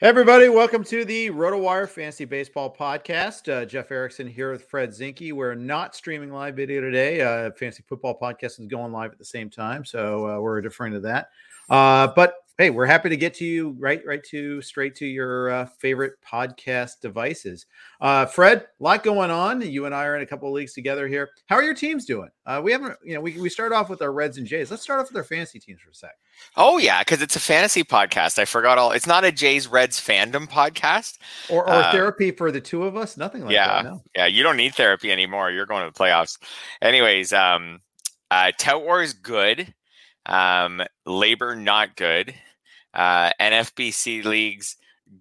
Hey everybody, welcome to the RotoWire Fantasy Baseball Podcast. Uh, Jeff Erickson here with Fred Zinke. We're not streaming live video today. Uh, Fantasy Football Podcast is going live at the same time, so uh, we're deferring to that. Uh, but hey, we're happy to get to you right, right to straight to your uh, favorite podcast devices. Uh, Fred, a lot going on. You and I are in a couple of leagues together here. How are your teams doing? Uh, we haven't, you know, we we start off with our Reds and Jays. Let's start off with our fantasy teams for a sec. Oh yeah, because it's a fantasy podcast. I forgot all. It's not a Jays Reds fandom podcast or, or uh, therapy for the two of us. Nothing like yeah, that. No. Yeah, you don't need therapy anymore. You're going to the playoffs. Anyways, um, uh, Tout Wars good. Um, LABR not good uh, NFBC leagues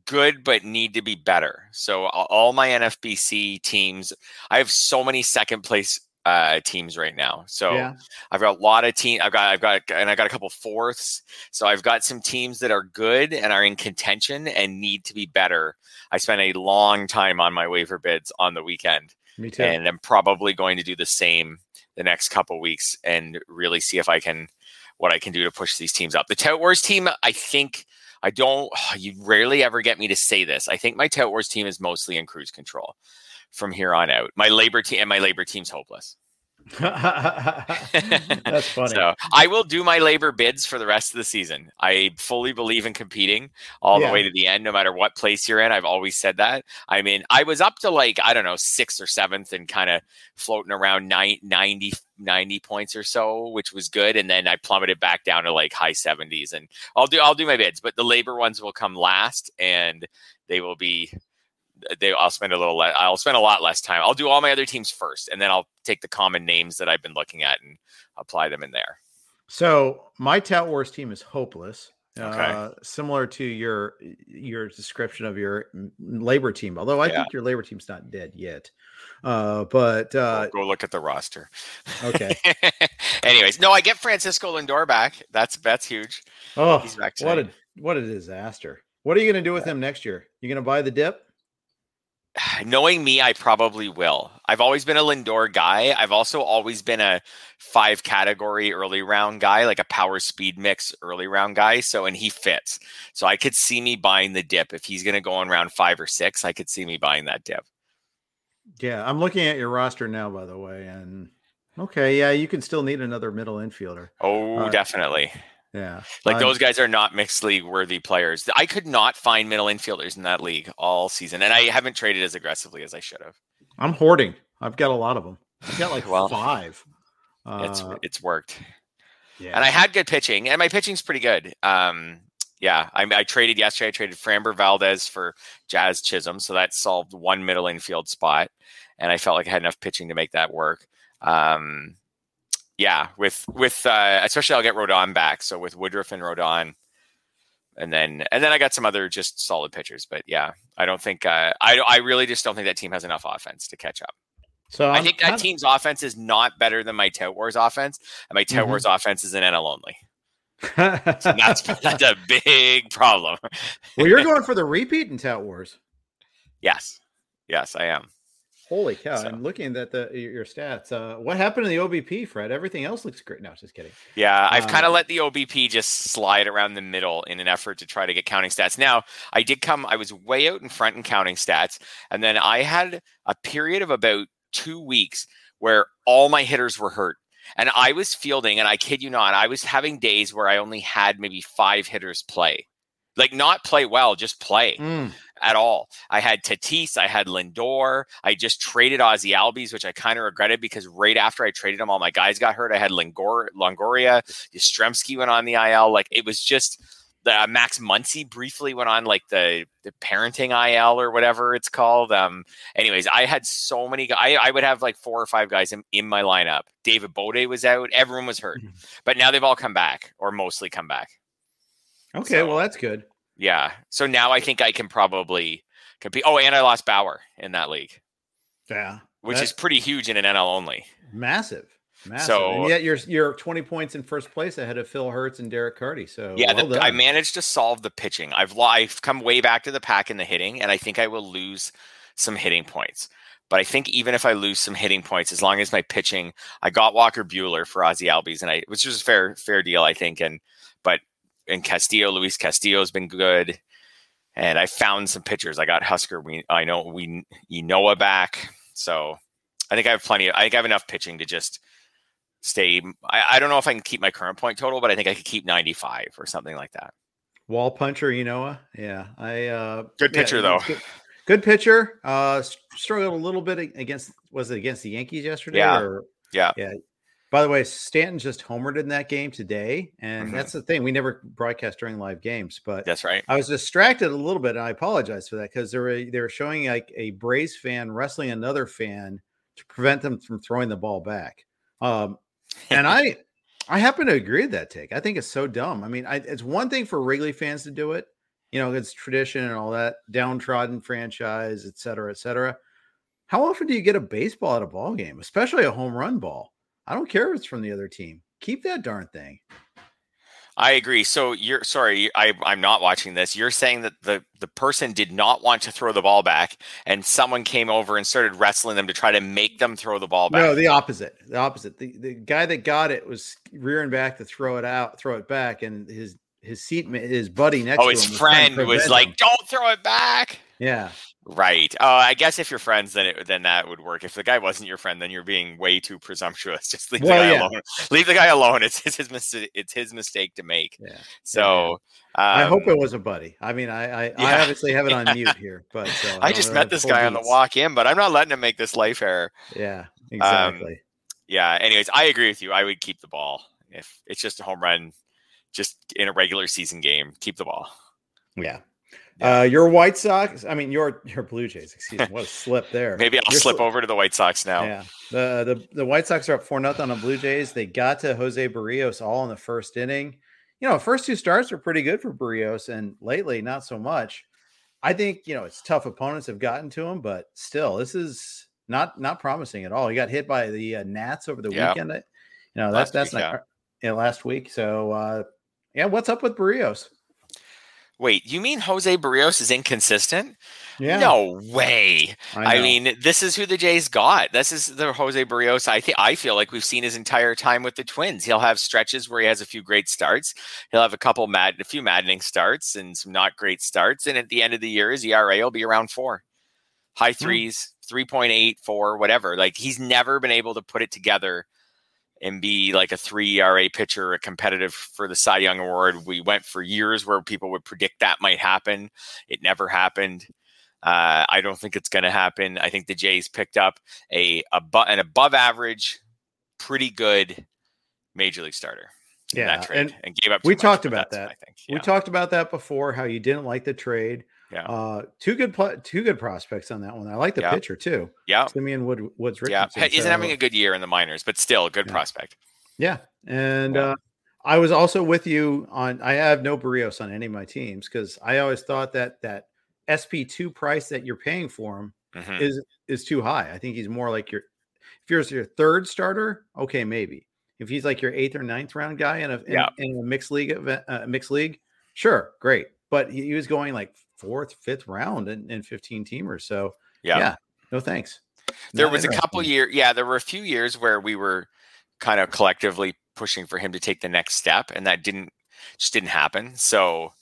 good but need to be better. So all my NFBC teams, I have so many second place uh, teams right now. So yeah. I've got a lot of team. I've got I've got and I got a couple fourths. So I've got some teams that are good and are in contention and need to be better. I spent a long time on my waiver bids on the weekend. Me too. And I'm probably going to do the same the next couple weeks and really see if I can what I can do to push these teams up. The Tout Wars team, I think I don't. You rarely ever get me to say this. I think my Tout Wars team is mostly in cruise control from here on out. My LABR team and my LABR team's hopeless. That's funny. so I will do my LABR bids for the rest of the season. I fully believe in competing all yeah. the way to the end, no matter what place you're in. I've always said that. I mean, I was up to like, I don't know, sixth or seventh and kind of floating around 90, 90 points or so, which was good. And then I plummeted back down to like high 70s. And I'll do I'll do my bids, but the LABR ones will come last and they will be they I'll spend a little le- I'll spend a lot less time. I'll do all my other teams first, and then I'll take the common names that I've been looking at and apply them in there. So my Tout Wars team is hopeless. Okay. Uh, similar to your your description of your LABR team, although I yeah. think your LABR team's not dead yet. Uh, but uh, go, go look at the roster. Okay. Anyways, no, I get Francisco Lindor back. That's that's huge. Oh, he's back. What a what a disaster! What are you going to do with him next year? You going to buy the dip? knowing me, I probably will. I've always been a Lindor guy. I've also always been a five category early round guy, like a power speed mix early round guy. So, and he fits. So I could see me buying the dip. If he's going to go on round five or six, I could see me buying that dip. Yeah. I'm looking at your roster now, by the way. And okay. Yeah. You can still need another middle infielder. Oh, uh, definitely. Yeah. Like um, those guys are not mixed league worthy players. I could not find middle infielders in that league all season, and I haven't traded as aggressively as I should have. I'm hoarding. I've got a lot of them. I've got like well, five. It's uh, it's worked. Yeah. And I had good pitching, and my pitching's pretty good. Um, yeah, I, I traded yesterday. I traded Framber Valdez for Jazz Chisholm, so that solved one middle infield spot, and I felt like I had enough pitching to make that work. Um, yeah, with with uh, especially I'll get Rodon back. So with Woodruff and Rodon, and then and then I got some other just solid pitchers. But yeah, I don't think uh, I I really just don't think that team has enough offense to catch up. So i think that of... team's offense is not better than my Tout Wars offense, and my Tout mm-hmm. Wars offense is an NL only. so that's that's a big problem. well, you're going for the repeat in Tout Wars. Yes, yes, I am. Holy cow! So. I'm looking at the your stats. Uh, what happened to the OBP, Fred? Everything else looks great. No, just kidding. Yeah, I've um, kind of let the OBP just slide around the middle in an effort to try to get counting stats. Now, I did come. I was way out in front in counting stats, and then I had a period of about two weeks where all my hitters were hurt. And I was fielding, and I kid you not, I was having days where I only had maybe five hitters play like not play well, just play mm. at all. I had Tatis, I had Lindor, I just traded Ozzy Albies, which I kind of regretted because right after I traded him, all my guys got hurt. I had Lindor, Longoria, Yastrzemski went on the IL. Like it was just the uh, Max Muncy briefly went on like the the parenting IL or whatever it's called. Um, anyways, I had so many. I I would have like four or five guys in, in my lineup. David Bote was out. Everyone was hurt, mm-hmm. but now they've all come back or mostly come back. Okay, so, well that's good. Yeah. So now I think I can probably compete. Oh, and I lost Bauer in that league. Yeah. Which is pretty huge in an NL only. Massive. Massive. So and yet you're you're 20 points in first place ahead of Phil Hertz and Derek Carty. So yeah, well the, I managed to solve the pitching. I've I've come way back to the pack in the hitting, and I think I will lose some hitting points. But I think even if I lose some hitting points, as long as my pitching, I got Walker Buehler for Ozzy Albies, and I which was a fair fair deal, I think. And but and Castillo, Luis Castillo has been good. And I found some pitchers. I got Husker. We I know we Ynoa back. So I think I have plenty. Of, I think I have enough pitching to just stay. I, I don't know if I can keep my current point total, but I think I could keep 95 or something like that. Wall puncher, Ynoa. Yeah. I uh good pitcher yeah, though. Good, good, pitcher. Uh struggled a little bit against was it against the Yankees yesterday? Yeah. Or, yeah. Yeah. By the way, Stanton just homered in that game today, and mm-hmm. that's the thing. We never broadcast during live games, but that's right. I was distracted a little bit, and I apologize for that because they were they were showing like a Braves fan wrestling another fan to prevent them from throwing the ball back. Um, and I I happen to agree with that take. I think it's so dumb. I mean, I, it's one thing for Wrigley fans to do it, you know, it's tradition and all that downtrodden franchise, et cetera, et cetera. How often do you get a baseball at a ball game, especially a home run ball? I don't care if it's from the other team. Keep that darn thing. I agree. So you're sorry, I, I'm not watching this. You're saying that the the person did not want to throw the ball back, and someone came over and started wrestling them to try to make them throw the ball back. No, the opposite. The opposite. The the guy that got it was rearing back to throw it out, throw it back, and his his seat, his buddy next. Oh, his friend was, was like, "Don't throw it back." Yeah. Right. Uh, I guess if you're friends, then it, then that would work. If the guy wasn't your friend, then you're being way too presumptuous. Just leave well, the guy yeah. alone. Leave the guy alone. It's, it's his mistake. It's his mistake to make. Yeah. So yeah. Um, I hope it um, was a buddy. I mean, I I, yeah. I obviously have it on mute here, but so I, I just met this guy beats. on the walk in, but I'm not letting him make this life error. Yeah. Um, exactly. Um, yeah. Anyways, I agree with you. I would keep the ball if it's just a home run, just in a regular season game. Keep the ball. Yeah. Uh, your White Sox, I mean your your Blue Jays. Excuse me, what a slip there. Maybe I'll You're slip sli- over to the White Sox now. Yeah, the the the White Sox are up four nothing on the Blue Jays. They got to Jose Berrios all in the first inning. You know, first two starts were pretty good for Berrios, and lately not so much. I think you know it's tough opponents have gotten to him, but still, this is not not promising at all. He got hit by the uh, Nats over the yeah. weekend. You know, that's that's week, not yeah. yeah. last week. So uh, yeah, what's up with Berrios? Wait, you mean Jose Berrios is inconsistent? Yeah. No way. I, I, mean, this is who the Jays got. This is the Jose Berrios I think I feel like we've seen his entire time with the Twins. He'll have stretches where he has a few great starts. He'll have a couple mad, a few maddening starts, and some not great starts. And at the end of the year, his ERA will be around four, high hmm. threes, mm. 3.8, four, whatever. Like he's never been able to put it together and be like a three ERA pitcher, a competitive for the Cy Young Award. We went for years where people would predict that might happen. It never happened. Uh, I don't think it's going to happen. I think the Jays picked up a, a an above average, pretty good major league starter. Yeah, and, and, gave up. we talked about that. I think yeah. we talked about that before. How you didn't like the trade. Yeah. Uh, two good pl- two good prospects on that one. I like the yeah. pitcher too. Yeah. Simeon Wood Woods Richardson. Yeah. He's so, having a good year in the minors, but still a good yeah. prospect. Yeah. And uh, I was also with you on I have no Berrios on any of my teams because I always thought that that SP2 price that you're paying for him mm-hmm. is is too high. I think he's more like your if you're your third starter, okay, maybe. If he's like your eighth or ninth round guy in a in, yeah. in a mixed league event, uh, mixed league, sure, great. But he, he was going like fourth, fifth round in, in 15 teamers. So yeah. yeah, no thanks. There Not was a couple years, yeah, there were a few years where we were kind of collectively pushing for him to take the next step, and that didn't just didn't happen. So,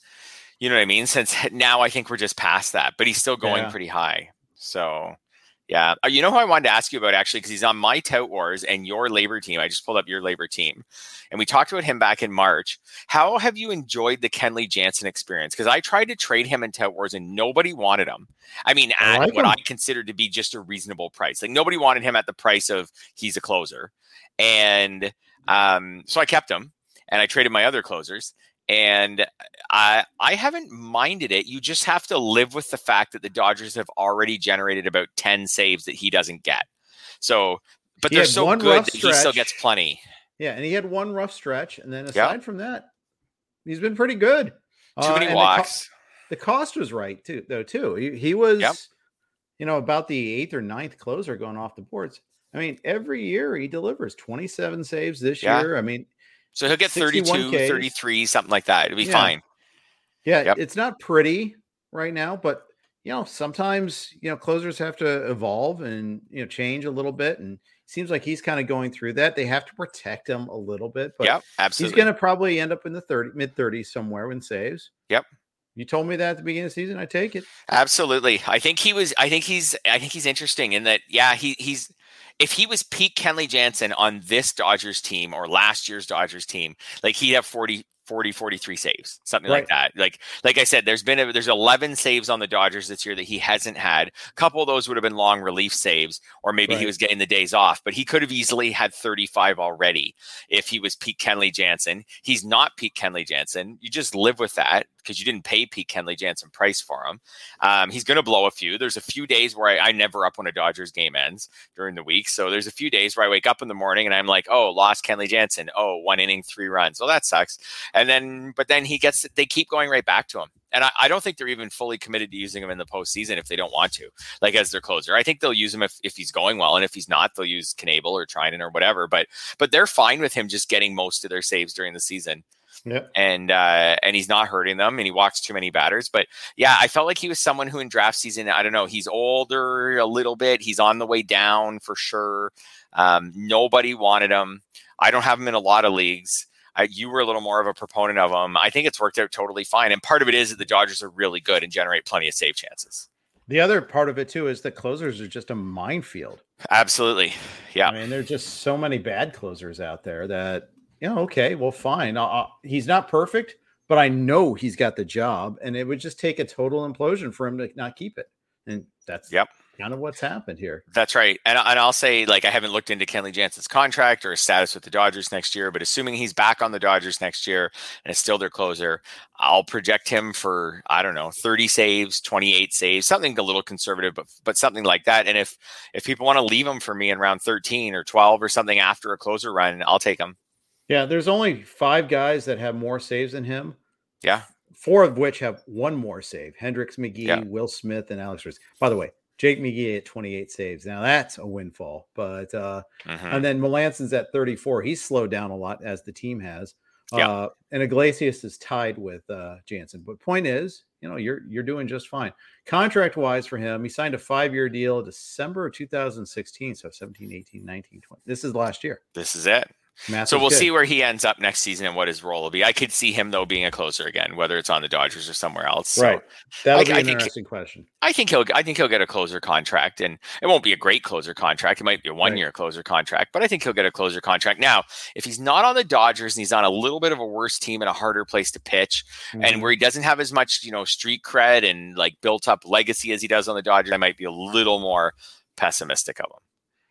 you know what I mean? Since now I think we're just past that, but he's still going yeah. pretty high. So yeah. Uh, you know who I wanted to ask you about actually, because he's on my Tout Wars and your LABR team. I just pulled up your LABR team. And we talked about him back in March. How have you enjoyed the Kenley Jansen experience? Because I tried to trade him in Tout Wars and nobody wanted him. I mean, at like what him. I considered to be just a reasonable price. Like nobody wanted him at the price of he's a closer. And um, so I kept him and I traded my other closers and I I haven't minded it. You just have to live with the fact that the Dodgers have already generated about ten saves that he doesn't get. So, but he they're so good that stretch. he still gets plenty. Yeah, and he had one rough stretch, and then aside yep. from that, he's been pretty good. Too many uh, walks. The, co- the, cost was right too, though. Too he, he was, yep. you know, about the eighth or ninth closer going off the boards. I mean, every year he delivers 27 saves this yeah. year. I mean, so he'll get 32, 33, something like that. It'll be yeah. fine. Yeah, yep. it's not pretty right now, but you know, sometimes you know closers have to evolve and you know change a little bit, and seems like he's kind of going through that. They have to protect him a little bit, but yep, absolutely. he's going to probably end up in the 30 mid 30s somewhere when saves. Yep. You told me that at the beginning of the season. I take it. Absolutely. I think he was. I think he's. I think he's interesting in that. Yeah, he he's if he was peak Kenley Jansen on this Dodgers team or last year's Dodgers team, like he'd have 40, 40 43 saves something right. like that. Like like i said there's been a, there's 11 saves on the dodgers this year that he hasn't had. A couple of those would have been long relief saves or maybe right. he was getting the days off but he could have easily had 35 already if he was pete kenley jansen. He's not pete kenley jansen. You just live with that because you didn't pay Pete Kenley Jansen price for him. Um, he's going to blow a few. There's a few days where I, I, never up when a Dodgers game ends during the week. So there's a few days where I wake up in the morning and I'm like, oh, lost Kenley Jansen. Oh, one inning, three runs. Well, that sucks. And then, but then he gets, they keep going right back to him. And I, I, don't think they're even fully committed to using him in the postseason if they don't want to, like as their closer. I think they'll use him if, if he's going well, and if he's not, they'll use Knebel or Treinen or whatever. But but they're fine with him just getting most of their saves during the season. Yep. And uh, and he's not hurting them, and he walks too many batters. But yeah, I felt like he was someone who in draft season, I don't know, he's older a little bit. He's on the way down for sure. Um, nobody wanted him. I don't have him in a lot of leagues. I, you were a little more of a proponent of him. I think it's worked out totally fine. And part of it is that the Dodgers are really good and generate plenty of save chances. The other part of it too is that closers are just a minefield. Absolutely, yeah. I mean, there's just so many bad closers out there that yeah, okay, well, fine. Uh, he's not perfect, but I know he's got the job, and it would just take a total implosion for him to not keep it. And that's yep. kind of what's happened here. That's right. And, and I'll say, like, I haven't looked into Kenley Jansen's contract or his status with the Dodgers next year, but assuming he's back on the Dodgers next year and is still their closer, I'll project him for, I don't know, 30 saves, 28 saves, something a little conservative, but but something like that. And if if people want to leave him for me in round 13 or 12 or something after a closer run, I'll take him. Yeah, there's only five guys that have more saves than him. Yeah. Four of which have one more save. Hendriks McGee, yeah. Will Smith, and Alex. By the way, Jake McGee at 28 saves. Now that's a windfall. But uh mm-hmm. and then Melancon's at 34. He's slowed down a lot as the team has. Yeah. Uh, and Iglesias is tied with uh Jansen. But point is, you know, you're you're doing just fine. Contract wise for him, he signed a five-year deal December of 2016. So 17, 18, 19, 20. This is last year. This is it. So we'll see where he ends up next season and what his role will be. I could see him though being a closer again, whether it's on the Dodgers or somewhere else. So right, that'll I, be I an interesting question. I think he'll. I think he'll get a closer contract, and it won't be a great closer contract. It might be a one-year right. closer contract, but I think he'll get a closer contract. Now, if he's not on the Dodgers and he's on a little bit of a worse team and a harder place to pitch, mm-hmm. and where he doesn't have as much, you know, street cred and like built up legacy as he does on the Dodgers, I might be a little more pessimistic of him.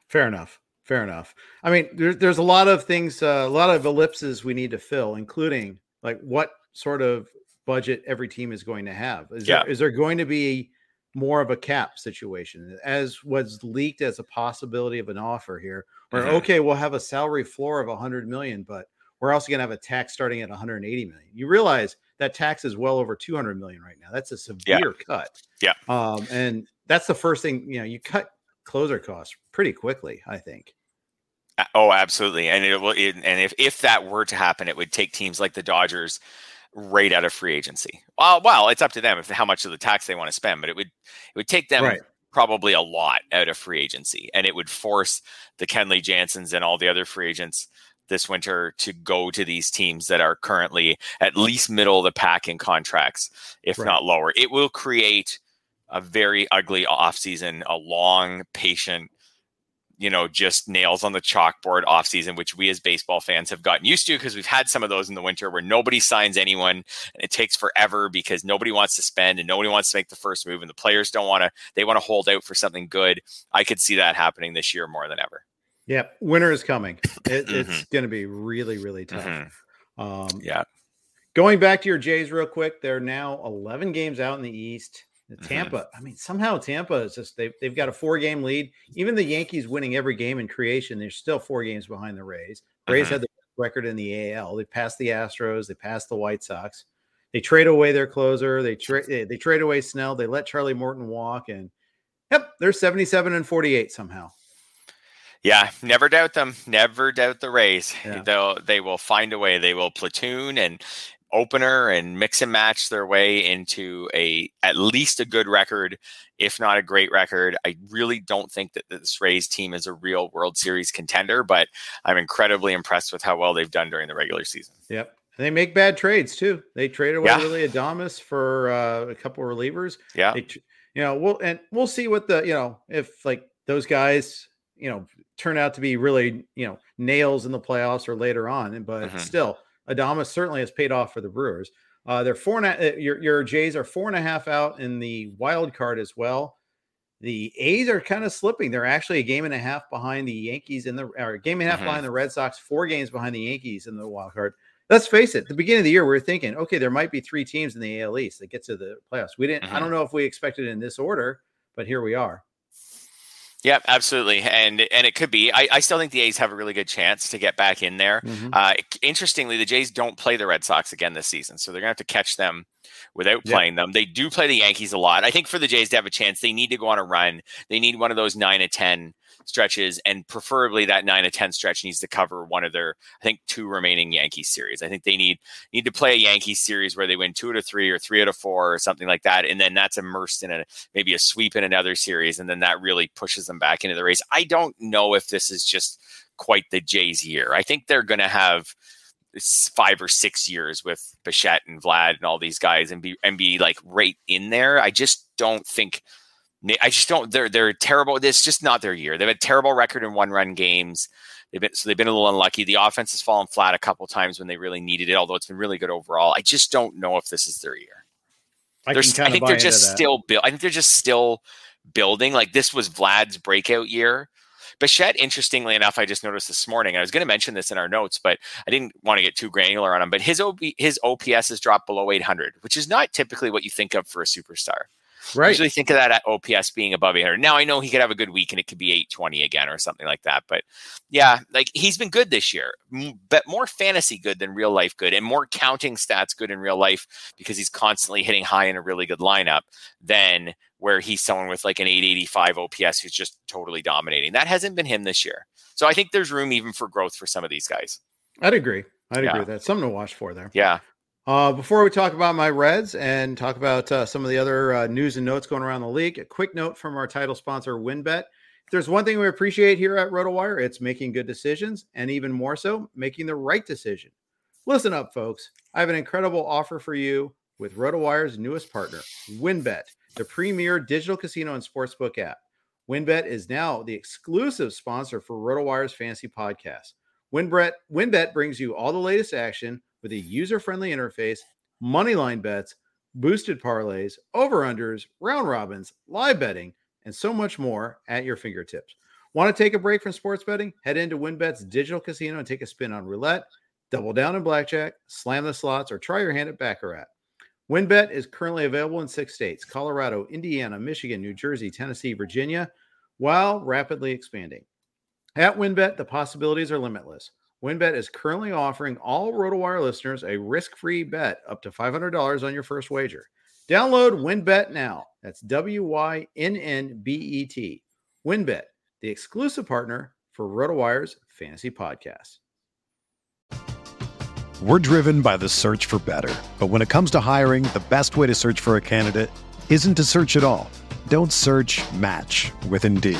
Fair enough. Fair enough. I mean, there's there's a lot of things, uh, a lot of ellipses we need to fill, including like what sort of budget every team is going to have. Is, yeah. there, is there going to be more of a cap situation, as was leaked as a possibility of an offer here? Where mm-hmm. okay, we'll have a salary floor of 100 million, but we're also going to have a tax starting at 180 million. You realize that tax is well over 200 million right now. That's a severe yeah. cut. Yeah. Um, and that's the first thing, you know, you cut closer costs pretty quickly, I think. Oh, absolutely, and it will. It, and if if that were to happen, it would take teams like the Dodgers right out of free agency. Well, well, it's up to them if how much of the tax they want to spend, but it would it would take them right. probably a lot out of free agency, and it would force the Kenley Jansens and all the other free agents this winter to go to these teams that are currently at least middle of the pack in contracts, if right. not lower. It will create a very ugly offseason, a long, patient, you know, just nails on the chalkboard offseason, which we as baseball fans have gotten used to because we've had some of those in the winter where nobody signs anyone and it takes forever because nobody wants to spend and nobody wants to make the first move and the players don't want to, they want to hold out for something good. I could see that happening this year more than ever. Yeah, winter is coming. It, mm-hmm. It's going to be really, really tough. Mm-hmm. Um, yeah. Going back to your Jays real quick, they're now 11 games out in the East. Tampa. I mean, somehow Tampa is just they've, they've got a four game lead. Even the Yankees winning every game in creation, they're still four games behind the Rays. Rays mm-hmm. had the record in the AL. They passed the Astros, they passed the White Sox. They trade away their closer. They trade they trade away Snell. They let Charlie Morton walk, and yep, they're 77 and 48 somehow. Yeah, never doubt them. Never doubt the Rays. Yeah. They'll they will find a way. They will platoon and opener and mix and match their way into a at least a good record, if not a great record. I really don't think that this Rays team is a real World Series contender, but I'm incredibly impressed with how well they've done during the regular season. Yep. And they make bad trades too. They traded away yeah. Willy Adames for uh, a couple of relievers. Yeah. They, you know, we'll and we'll see what the you know if like those guys you know turn out to be really you know nails in the playoffs or later on. But mm-hmm. still, Adames certainly has paid off for the Brewers. Uh, they're four and a, uh, your your Jays are four and a half out in the wild card as well. The A's are kind of slipping. They're actually a game and a half behind the Yankees in the or game and a half mm-hmm. behind the Red Sox, four games behind the Yankees in the wild card. Let's face it, the beginning of the year, we are thinking, okay, there might be three teams in the AL East that get to the playoffs. We didn't, mm-hmm. I don't know if we expected in this order, but here we are. Yeah, absolutely, and and it could be. I, I still think the A's have a really good chance to get back in there. Mm-hmm. Uh, interestingly, the Jays don't play the Red Sox again this season, so they're gonna have to catch them without playing them. They do play the Yankees a lot. I think for the Jays to have a chance, they need to go on a run. They need one of those nine to ten stretches, and preferably that nine to ten stretch needs to cover one of their, I think, two remaining Yankee series. I think they need need to play a Yankee series where they win two out of three or three out of four or something like that, and then that's immersed in a maybe a sweep in another series, and then that really pushes them back into the race. I don't know if this is just quite the Jays year. I think they're going to have five or six years with Bichette and Vlad and all these guys and be and be like right in there. I just don't think I just don't. They're they're terrible. It's just not their year. They've had terrible record in one run games. They've been so they've been a little unlucky. The offense has fallen flat a couple times when they really needed it. Although it's been really good overall. I just don't know if this is their year. I, I think they're just still build. I think they're just still building. Like this was Vlad's breakout year. Bichette, interestingly enough, I just noticed this morning. I was going to mention this in our notes, but I didn't want to get too granular on him. But his OP, his OPS has dropped below 800, which is not typically what you think of for a superstar. Right. Usually think of that at OPS being above 800. Now I know he could have a good week and it could be 820 again or something like that. But yeah, like he's been good this year, but more fantasy good than real life good, and more counting stats good in real life because he's constantly hitting high in a really good lineup than where he's someone with like an 885 OPS who's just totally dominating. That hasn't been him this year. So I think there's room even for growth for some of these guys. I'd agree. I'd yeah. agree with that. Something to watch for there. Yeah. Uh, before we talk about my Reds and talk about uh, some of the other uh, news and notes going around the league, a quick note from our title sponsor, WynnBET. If there's one thing we appreciate here at RotoWire, it's making good decisions and even more so, making the right decision. Listen up, folks. I have an incredible offer for you with RotoWire's newest partner, WynnBET, the premier digital casino and sportsbook app. WynnBET is now the exclusive sponsor for RotoWire's Fantasy Podcast. WynnBET, WynnBET brings you all the latest action with a user friendly interface, money line bets, boosted parlays, over unders, round robins, live betting, and so much more at your fingertips. Want to take a break from sports betting? Head into WynnBET's digital casino and take a spin on roulette, double down in blackjack, slam the slots, or try your hand at Baccarat. WynnBET is currently available in six states Colorado, Indiana, Michigan, New Jersey, Tennessee, Virginia, while rapidly expanding. At WynnBET, the possibilities are limitless. WynnBET is currently offering all RotoWire listeners a risk-free bet up to $500 on your first wager. Download WynnBET now. That's W-Y-N-N-B-E-T. WynnBET, the exclusive partner for RotoWire's fantasy podcast. We're driven by the search for better. But when it comes to hiring, the best way to search for a candidate isn't to search at all. Don't search, match with Indeed.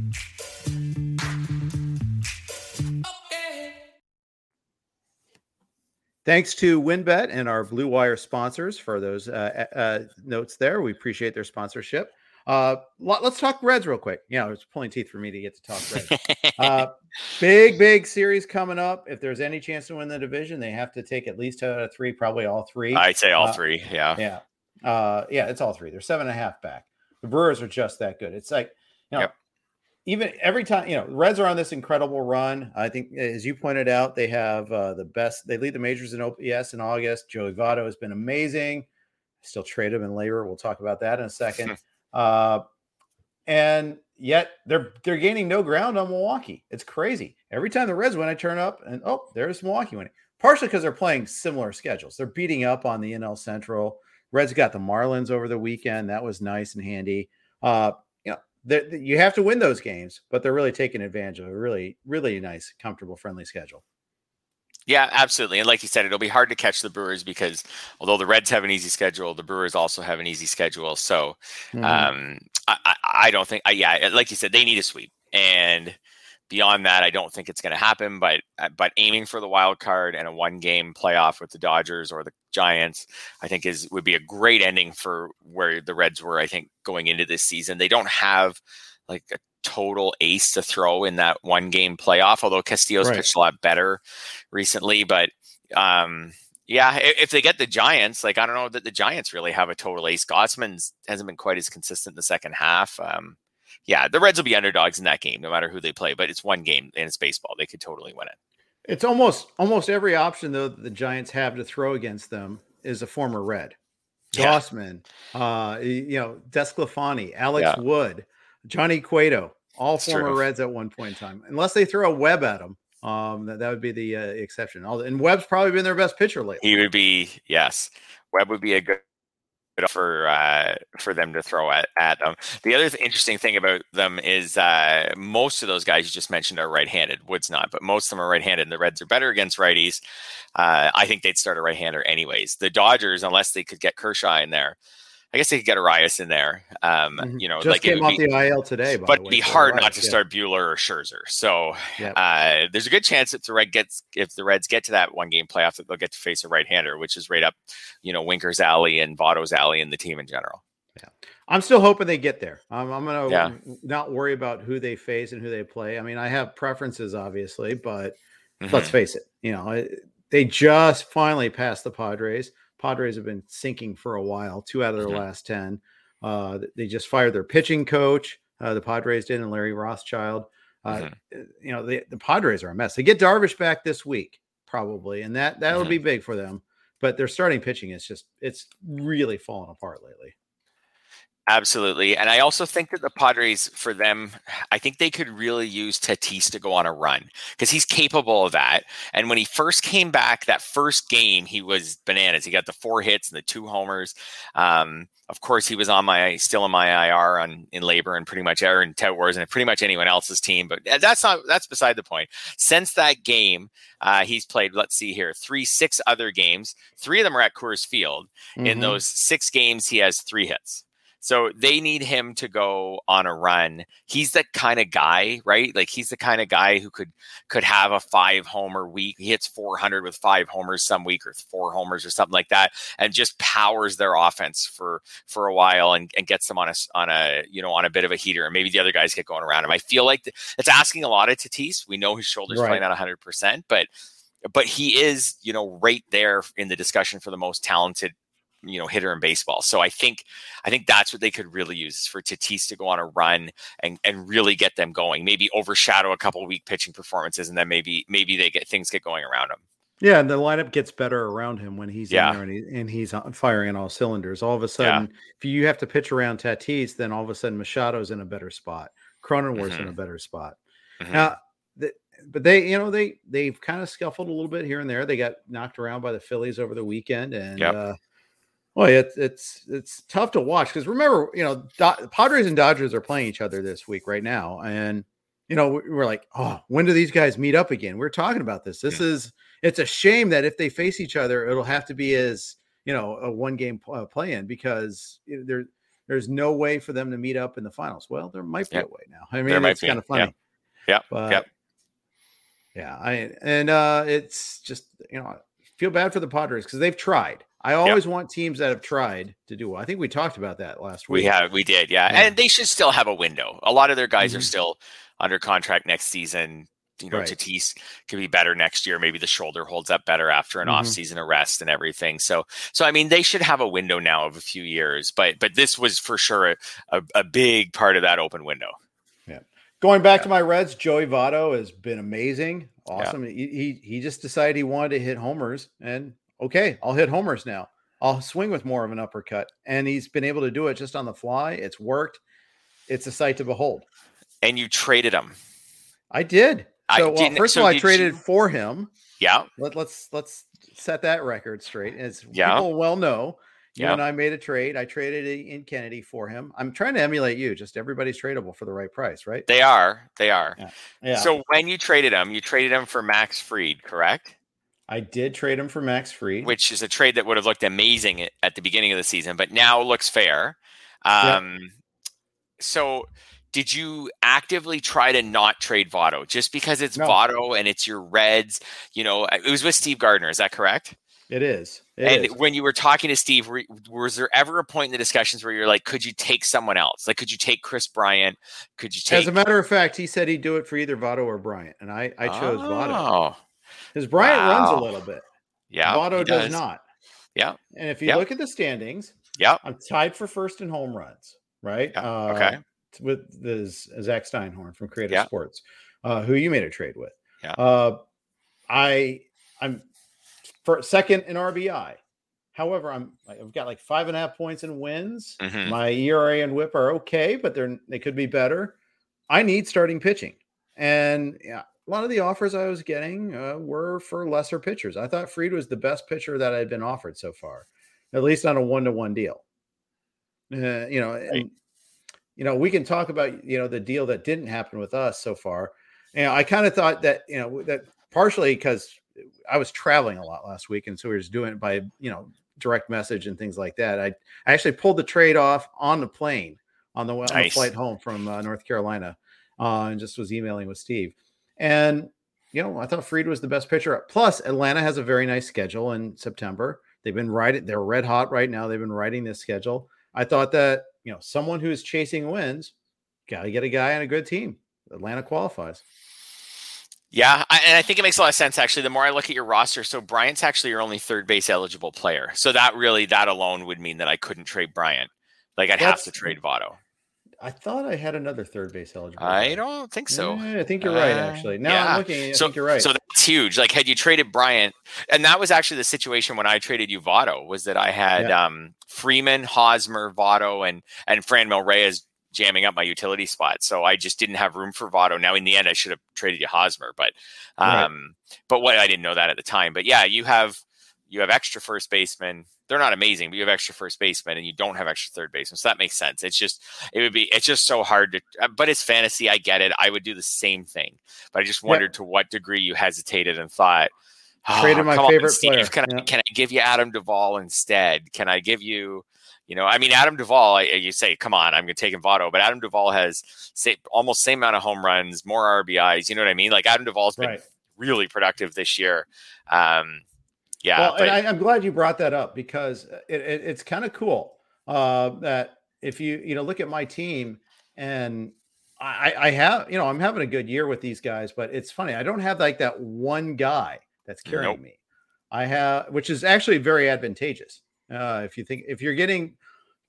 Thanks to WynnBET and our Blue Wire sponsors for those uh, uh, notes there. We appreciate their sponsorship. Uh, let's talk Reds real quick. You know, it's pulling teeth for me to get to talk Reds. uh, big, big series coming up. If there's any chance to win the division, they have to take at least two out of three, probably all three. I'd say all Uh, three. Yeah. Yeah. Uh, yeah, it's all three. They're seven and a half back. The Brewers are just that good. It's like, you know, Yep. Even every time, you know, Reds are on this incredible run. I think, as you pointed out, they have uh, the best, they lead the majors in OPS in August. Joey Votto has been amazing. Still trade him in LABR. We'll talk about that in a second. uh, and yet they're they're gaining no ground on Milwaukee. It's crazy. Every time the Reds win, I turn up and oh, there's Milwaukee winning. Partially because they're playing similar schedules. They're beating up on the NL Central. Reds got the Marlins over the weekend. That was nice and handy. Uh, they- you have to win those games, but they're really taking advantage of a really, really nice, comfortable, friendly schedule. Yeah, absolutely. And like you said, it'll be hard to catch the Brewers because although the Reds have an easy schedule, the Brewers also have an easy schedule. So Mhm. um, I, I, I don't think, I, yeah, like you said, they need a sweep. And beyond that, I don't think it's going to happen. But uh, but aiming for the wild card and a one game playoff with the Dodgers or the Giants, I think is would be a great ending for where the Reds were. I think going into this season, they don't have like a total ace to throw in that one game playoff. Although Castillo's Right. pitched a lot better recently, but um, yeah, if they get the Giants, like I don't know that the Giants really have a total ace. Gausman's hasn't been quite as consistent in the second half. Um, yeah, the Reds will be underdogs in that game, no matter who they play. But it's one game and it's baseball; they could totally win it. It's almost almost every option though that the Giants have to throw against them is a former Red. Yeah. Gausman, uh, you know, Desclafani, Alex Yeah. Wood, Johnny Cueto, all It's former true. Reds at one point in time. Unless they throw a Webb at them, um, that, that would be the uh, exception. All- And Webb's probably been their best pitcher lately. He would be yes. Webb would be a good for uh, for them to throw at at them. The other th- interesting thing about them is uh, most of those guys you just mentioned are right-handed. Wood's not, but most of them are right-handed. And the Reds are better against righties. Uh, I think they'd start a right-hander anyways. The Dodgers, unless they could get Kershaw in there, I guess they could get Urias in there. Um, Mhm. You know, Just like came off be- the IL today, by but it'd be so hard right, not to yeah. start Buehler or Scherzer. So Yep. uh, there's a good chance if the Red gets if the Reds get to that one game playoff that they'll get to face a right hander, which is right up, you know, Winker's alley and Votto's alley and the team in general. I'm still hoping they get there. I'm, I'm going to Yeah. not worry about who they face and who they play. I mean, I have preferences, obviously, but Mhm. let's face it, you know, they just finally passed the Padres. Padres have been sinking for a while, two out of their Mhm. last 10. Uh, they just fired their pitching coach. Uh, the Padres did, and Larry Rothschild. Uh, Mhm. uh, You know, the, the Padres are a mess. They get Darvish back this week, probably, and that that'll Mhm. be big for them. But their starting pitching is just, it's really fallen apart lately. Absolutely. And I also think that the Padres, for them, I think they could really use Tatis to go on a run because he's capable of that. And when he first came back, that first game, he was bananas. He got the four hits and the two homers. Um, of course, he was on my still in my IR on in LABR and pretty much Aaron Ted Wars and pretty much anyone else's team. But that's not that's beside the point. Since that game, uh, he's played. Let's see here, three six other games. Three of them are at Coors Field. Mm-hmm. In those six games, he has three hits. So they need him to go on a run. He's the kind of guy, right? Like he's the kind of guy who could could have a five homer week. He hits 400 with five homers some week or four homers or something like that, and just powers their offense for for a while and, and gets them on a on a you know on a bit of a heater. And maybe the other guys get going around him. I feel like it's asking a lot of Tatis. We know his shoulders right. playing at 100, percent but but he is you know right there in the discussion for the most talented you know hitter in baseball. So I think I think that's what they could really use is for Tatis to go on a run and and really get them going. Maybe overshadow a couple weak pitching performances, and then maybe maybe they get things get going around him. Yeah, and the lineup gets better around him when he's yeah. in there and, he, and he's firing on all cylinders. All of a sudden, yeah. if you have to pitch around Tatis, then all of a sudden Machado's in a better spot. Cronenworth's mm-hmm. in a better spot. Mm-hmm. Now, the, but they, you know, they they've kind of scuffled a little bit here and there. They got knocked around by the Phillies over the weekend, and yep. uh, well, it's it's it's tough to watch because remember, you know, Do- Padres and Dodgers are playing each other this week right now, and you know we're like, oh, when do these guys meet up again? We're talking about this. This yeah. is it's a shame that if they face each other, it'll have to be as you know a one game uh, play in because there there's no way for them to meet up in the finals. Well, there might be a way now. I mean, it's kind of funny. Yeah. Yeah. Yep. Yeah. I and uh it's just you know feel bad for the Padres because they've tried I always yep. want teams that have tried to do well. I think we talked about that last week. We have, we did, yeah. yeah. And they should still have a window. A lot of their guys mm-hmm. are still under contract next season. You know, right. Tatis could be better next year. Maybe the shoulder holds up better after an mm-hmm. off-season arrest and everything. So, so I mean, they should have a window now of a few years. But, but this was for sure a, a, a big part of that open window. Yeah. Going back yeah. to my Reds, Joey Votto has been amazing, awesome. Yeah. He, he he just decided he wanted to hit homers, and okay, I'll hit homers now. I'll swing with more of an uppercut. And he's been able to do it just on the fly. It's worked. It's a sight to behold. And you traded him. I did. So, I well, first so of all, I traded you... for him. Yeah. Let, us let's, let's set that record straight. As yeah. people well know, you yeah. and I made a trade. I traded in Kennedy for him. I'm trying to emulate you. Just everybody's tradable for the right price, right? They are. They are. Yeah. yeah. So when you traded him, you traded him for Max Fried, correct? I did trade him for Max Fried, which is a trade that would have looked amazing at the beginning of the season, but now looks fair. Um, yeah. So, did you actively try to not trade Votto just because it's no. Votto and it's your Reds? You know, it was with Steve Gardner. Is that correct? It is. It and is. when you were talking to Steve, was there ever a point in the discussions where you're like, could you take someone else? Like, could you take Kris Bryant? Could you take? As a matter of fact, he said he'd do it for either Votto or Bryant, and I I chose oh. Votto. Because Bryant wow. runs a little bit. Yeah. Votto does. does. not. Yeah. And if you yep. look at the standings, yeah, I'm tied for first in home runs, right? Yeah. Uh, okay. With this Zach Steinhorn from Creative yeah. Sports, uh, who you made a trade with. Yeah. Uh, I I'm for second in RBI. However, I'm I've got like five and a half points in wins. Mm-hmm. My ERA and WHIP are okay, but they're they could be better. I need starting pitching, and yeah, a lot of the offers I was getting uh, were for lesser pitchers. I thought Fried was the best pitcher that I had been offered so far, at least on a one to one deal. Uh, you know, and, you know, we can talk about you know the deal that didn't happen with us so far. You know, I kind of thought that you know that partially because I was traveling a lot last week, and so we were just doing it by you know direct message and things like that. I I actually pulled the trade off on the plane on the, nice. on the flight home from uh, North Carolina, uh, and just was emailing with Steve. And, you know, I thought Fried was the best pitcher. Plus, Atlanta has a very nice schedule in September. They've been riding, they're red hot right now. They've been writing this schedule. I thought that, you know, someone who's chasing wins, got to get a guy on a good team. Atlanta qualifies. Yeah, I, and I think it makes a lot of sense actually. The more I look at your roster, so Bryant's actually your only third base eligible player. So that really, that alone would mean that I couldn't trade Bryant. Like I'd That's, have to trade Votto. I thought I had another third base eligible. I don't think so. Yeah, I think you're right. Uh, actually, now yeah. I'm looking. I so, think you're right. So that's huge. Like, had you traded Bryant, and that was actually the situation when I traded you Votto, was that I had yeah. um, Freeman, Hosmer, Votto, and and Franmil Reyes jamming up my utility spot. So I just didn't have room for Votto. Now in the end, I should have traded you Hosmer, but um, right. but what I didn't know that at the time. But yeah, you have you have extra first baseman. They're not amazing, but you have extra first baseman and you don't have extra third baseman. So that makes sense. It's just it would be it's just so hard to uh, but it's fantasy. I get it. I would do the same thing. But I just wondered yep. to what degree you hesitated and thought oh, traded my favorite on, Steve, player. Can I can I give you Adam Duvall instead? Can I give you you know, I mean, Adam Duvall, I, you say, come on, I'm going to take him Votto, but Adam Duvall has say, almost same amount of home runs, more RBIs. You know what I mean? Like Adam Duvall's been right. really productive this year. Um, yeah. Well, but, and I, am glad you brought that up because it, it, it's kind of cool uh, that if you, you know, look at my team and I, I have, you know, I'm having a good year with these guys, but it's funny. I don't have like that one guy that's carrying nope. me. I have, which is actually very advantageous. Uh, if you think if you're getting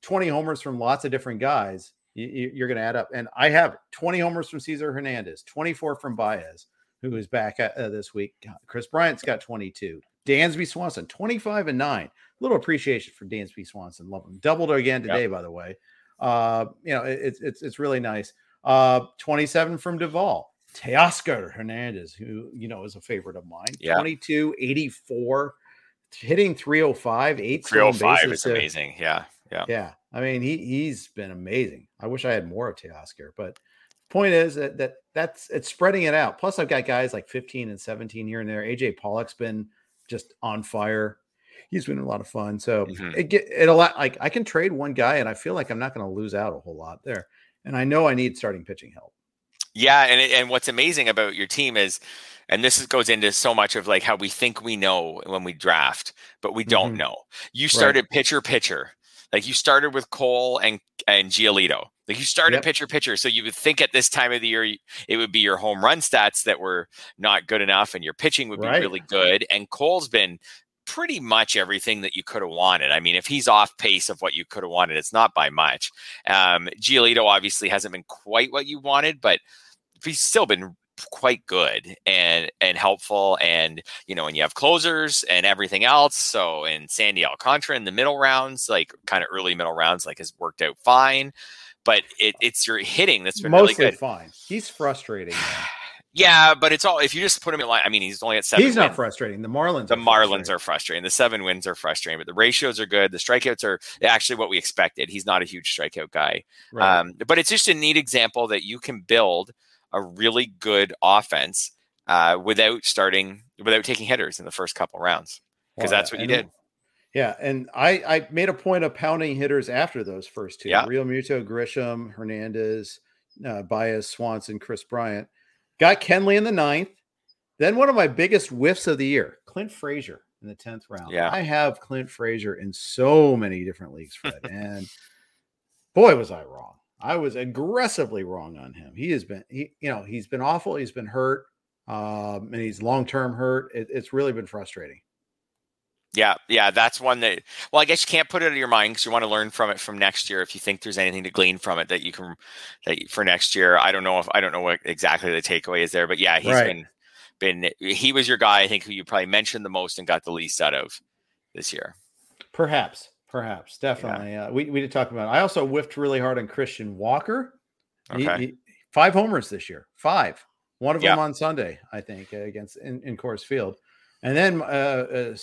20 homers from lots of different guys, you, are going to add up. And I have 20 homers from Cesar Hernandez, 24 from Baez, who is back uh, this week. Kris Bryant's got 22. Dansby Swanson, 25 and 9. A little appreciation for Dansby Swanson. Love him. Doubled again today, yep. by the way. Uh, you know, it's it's it's really nice. Uh, 27 from Duvall. Teoscar Hernandez, who you know is a favorite of mine. Yeah. 22, 84 hitting 305, eight 305 is amazing. Yeah. Yeah. Yeah. I mean, he he's been amazing. I wish I had more of Teoscar, but point is that, that that's it's spreading it out. Plus, I've got guys like 15 and 17 here and there. AJ Pollock's been just on fire. He's been a lot of fun. So mm-hmm. it get it a lot like I can trade one guy and I feel like I'm not going to lose out a whole lot there. And I know I need starting pitching help. Yeah, and and what's amazing about your team is and this goes into so much of like how we think we know when we draft, but we don't mm-hmm. know. You started right. pitcher pitcher. Like you started with Cole and and Giolito. Like you started yep. pitcher pitcher. So you would think at this time of the year it would be your home run stats that were not good enough and your pitching would be right. really good. And Cole's been pretty much everything that you could have wanted. I mean, if he's off pace of what you could have wanted, it's not by much. Um, Giolito obviously hasn't been quite what you wanted, but he's still been quite good and and helpful and you know and you have closers and everything else so in sandy alcantara in the middle rounds like kind of early middle rounds like has worked out fine but it, it's your hitting that's been mostly really good. fine he's frustrating yeah but it's all if you just put him in line i mean he's only at seven he's not frustrating the marlins the marlins frustrating. are frustrating the seven wins are frustrating but the ratios are good the strikeouts are actually what we expected he's not a huge strikeout guy right. um, but it's just a neat example that you can build a really good offense uh, without starting without taking hitters in the first couple rounds because that's what you did. Yeah, and I I made a point of pounding hitters after those first two. Yeah. Realmuto, Grisham, Hernandez, uh, Baez, Swanson, Kris Bryant. Got Kenley in the ninth. Then one of my biggest whiffs of the year, Clint Frazier in the tenth round. Yeah, I have Clint Frazier in so many different leagues, Fred, and boy was I wrong. I was aggressively wrong on him. He has been, he, you know, he's been awful. He's been hurt, um, and he's long term hurt. It, it's really been frustrating. Yeah, yeah, that's one that. Well, I guess you can't put it in your mind because you want to learn from it from next year. If you think there's anything to glean from it that you can, that for next year, I don't know if I don't know what exactly the takeaway is there, but yeah, he's right. been been he was your guy. I think who you probably mentioned the most and got the least out of this year. Perhaps, Perhaps, definitely. Yeah. Uh, we we did talk about. It. I also whiffed really hard on Christian Walker. Okay. He, he, five homers this year. Five. One of yeah. them on Sunday, I think, uh, against in, in Coors Field. And then uh, uh,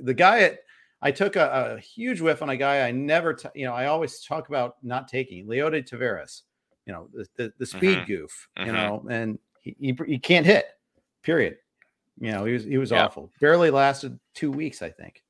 the guy at I took a, a, huge whiff on a guy I never, t- you know, I always talk about not taking Leody Taveras, you know, the the, the speed mm-hmm. goof, mm-hmm. you know, and he, he, he can't hit. Period. You know, he was he was yeah. awful. Barely lasted two weeks, I think.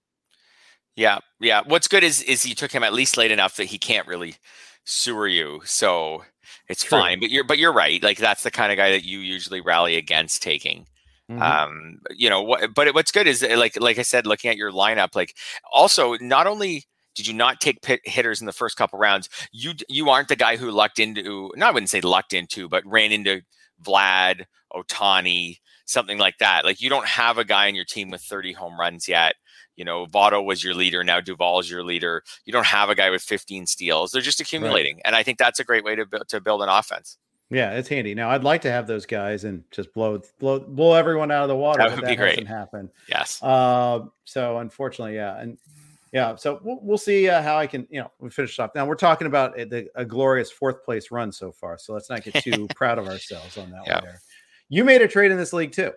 Yeah, yeah. What's good is is you took him at least late enough that he can't really sewer you, so it's True. fine. But you're but you're right. Like that's the kind of guy that you usually rally against taking. Mm-hmm. Um, you know what? But what's good is like like I said, looking at your lineup, like also not only did you not take pit hitters in the first couple rounds, you you aren't the guy who lucked into. No, I wouldn't say lucked into, but ran into Vlad, Ohtani, something like that. Like you don't have a guy on your team with 30 home runs yet You know, Votto was your leader. Now Duvall is your leader. You don't have a guy with 15 steals. They're just accumulating. Right. And I think that's a great way to, to build an offense. Yeah, it's handy. Now, I'd like to have those guys and just blow blow blow everyone out of the water. That would that be great. Happen. Yes. Uh, so unfortunately, yeah, and yeah, so we'll, we'll see uh, how I can, you know, we finish off. Now we're talking about the, a glorious fourth place run so far, so let's not get too proud of ourselves on that yeah. one. There, you made a trade in this league too.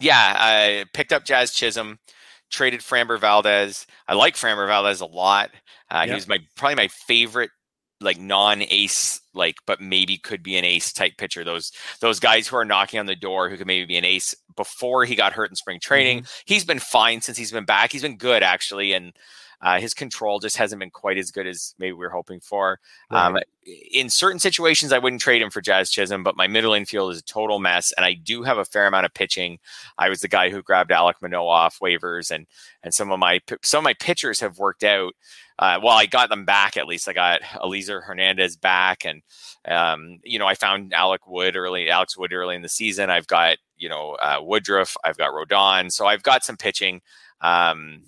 Yeah, I picked up Jazz Chisholm, traded Framber Valdez. I like Framber Valdez a lot. Uh, yep. He was my probably my favorite like non-ace like but maybe could be an ace type pitcher. Those those guys who are knocking on the door who could maybe be an ace before he got hurt in spring training. Mm-hmm. he's been fine since he's been back. He's been good actually and uh, his control just hasn't been quite as good as maybe we are hoping for. Right. Um, in certain situations, I wouldn't trade him for Jazz Chisholm, but my middle infield is a total mess, and I do have a fair amount of pitching. I was the guy who grabbed Alec Manoah off waivers, and and some of my some of my pitchers have worked out. Uh, well, I got them back at least. I got Elieser Hernandez back, and um, you know I found Alec Wood early, Alex Wood early in the season. I've got you know uh, Woodruff, I've got Rodon, so I've got some pitching. Um,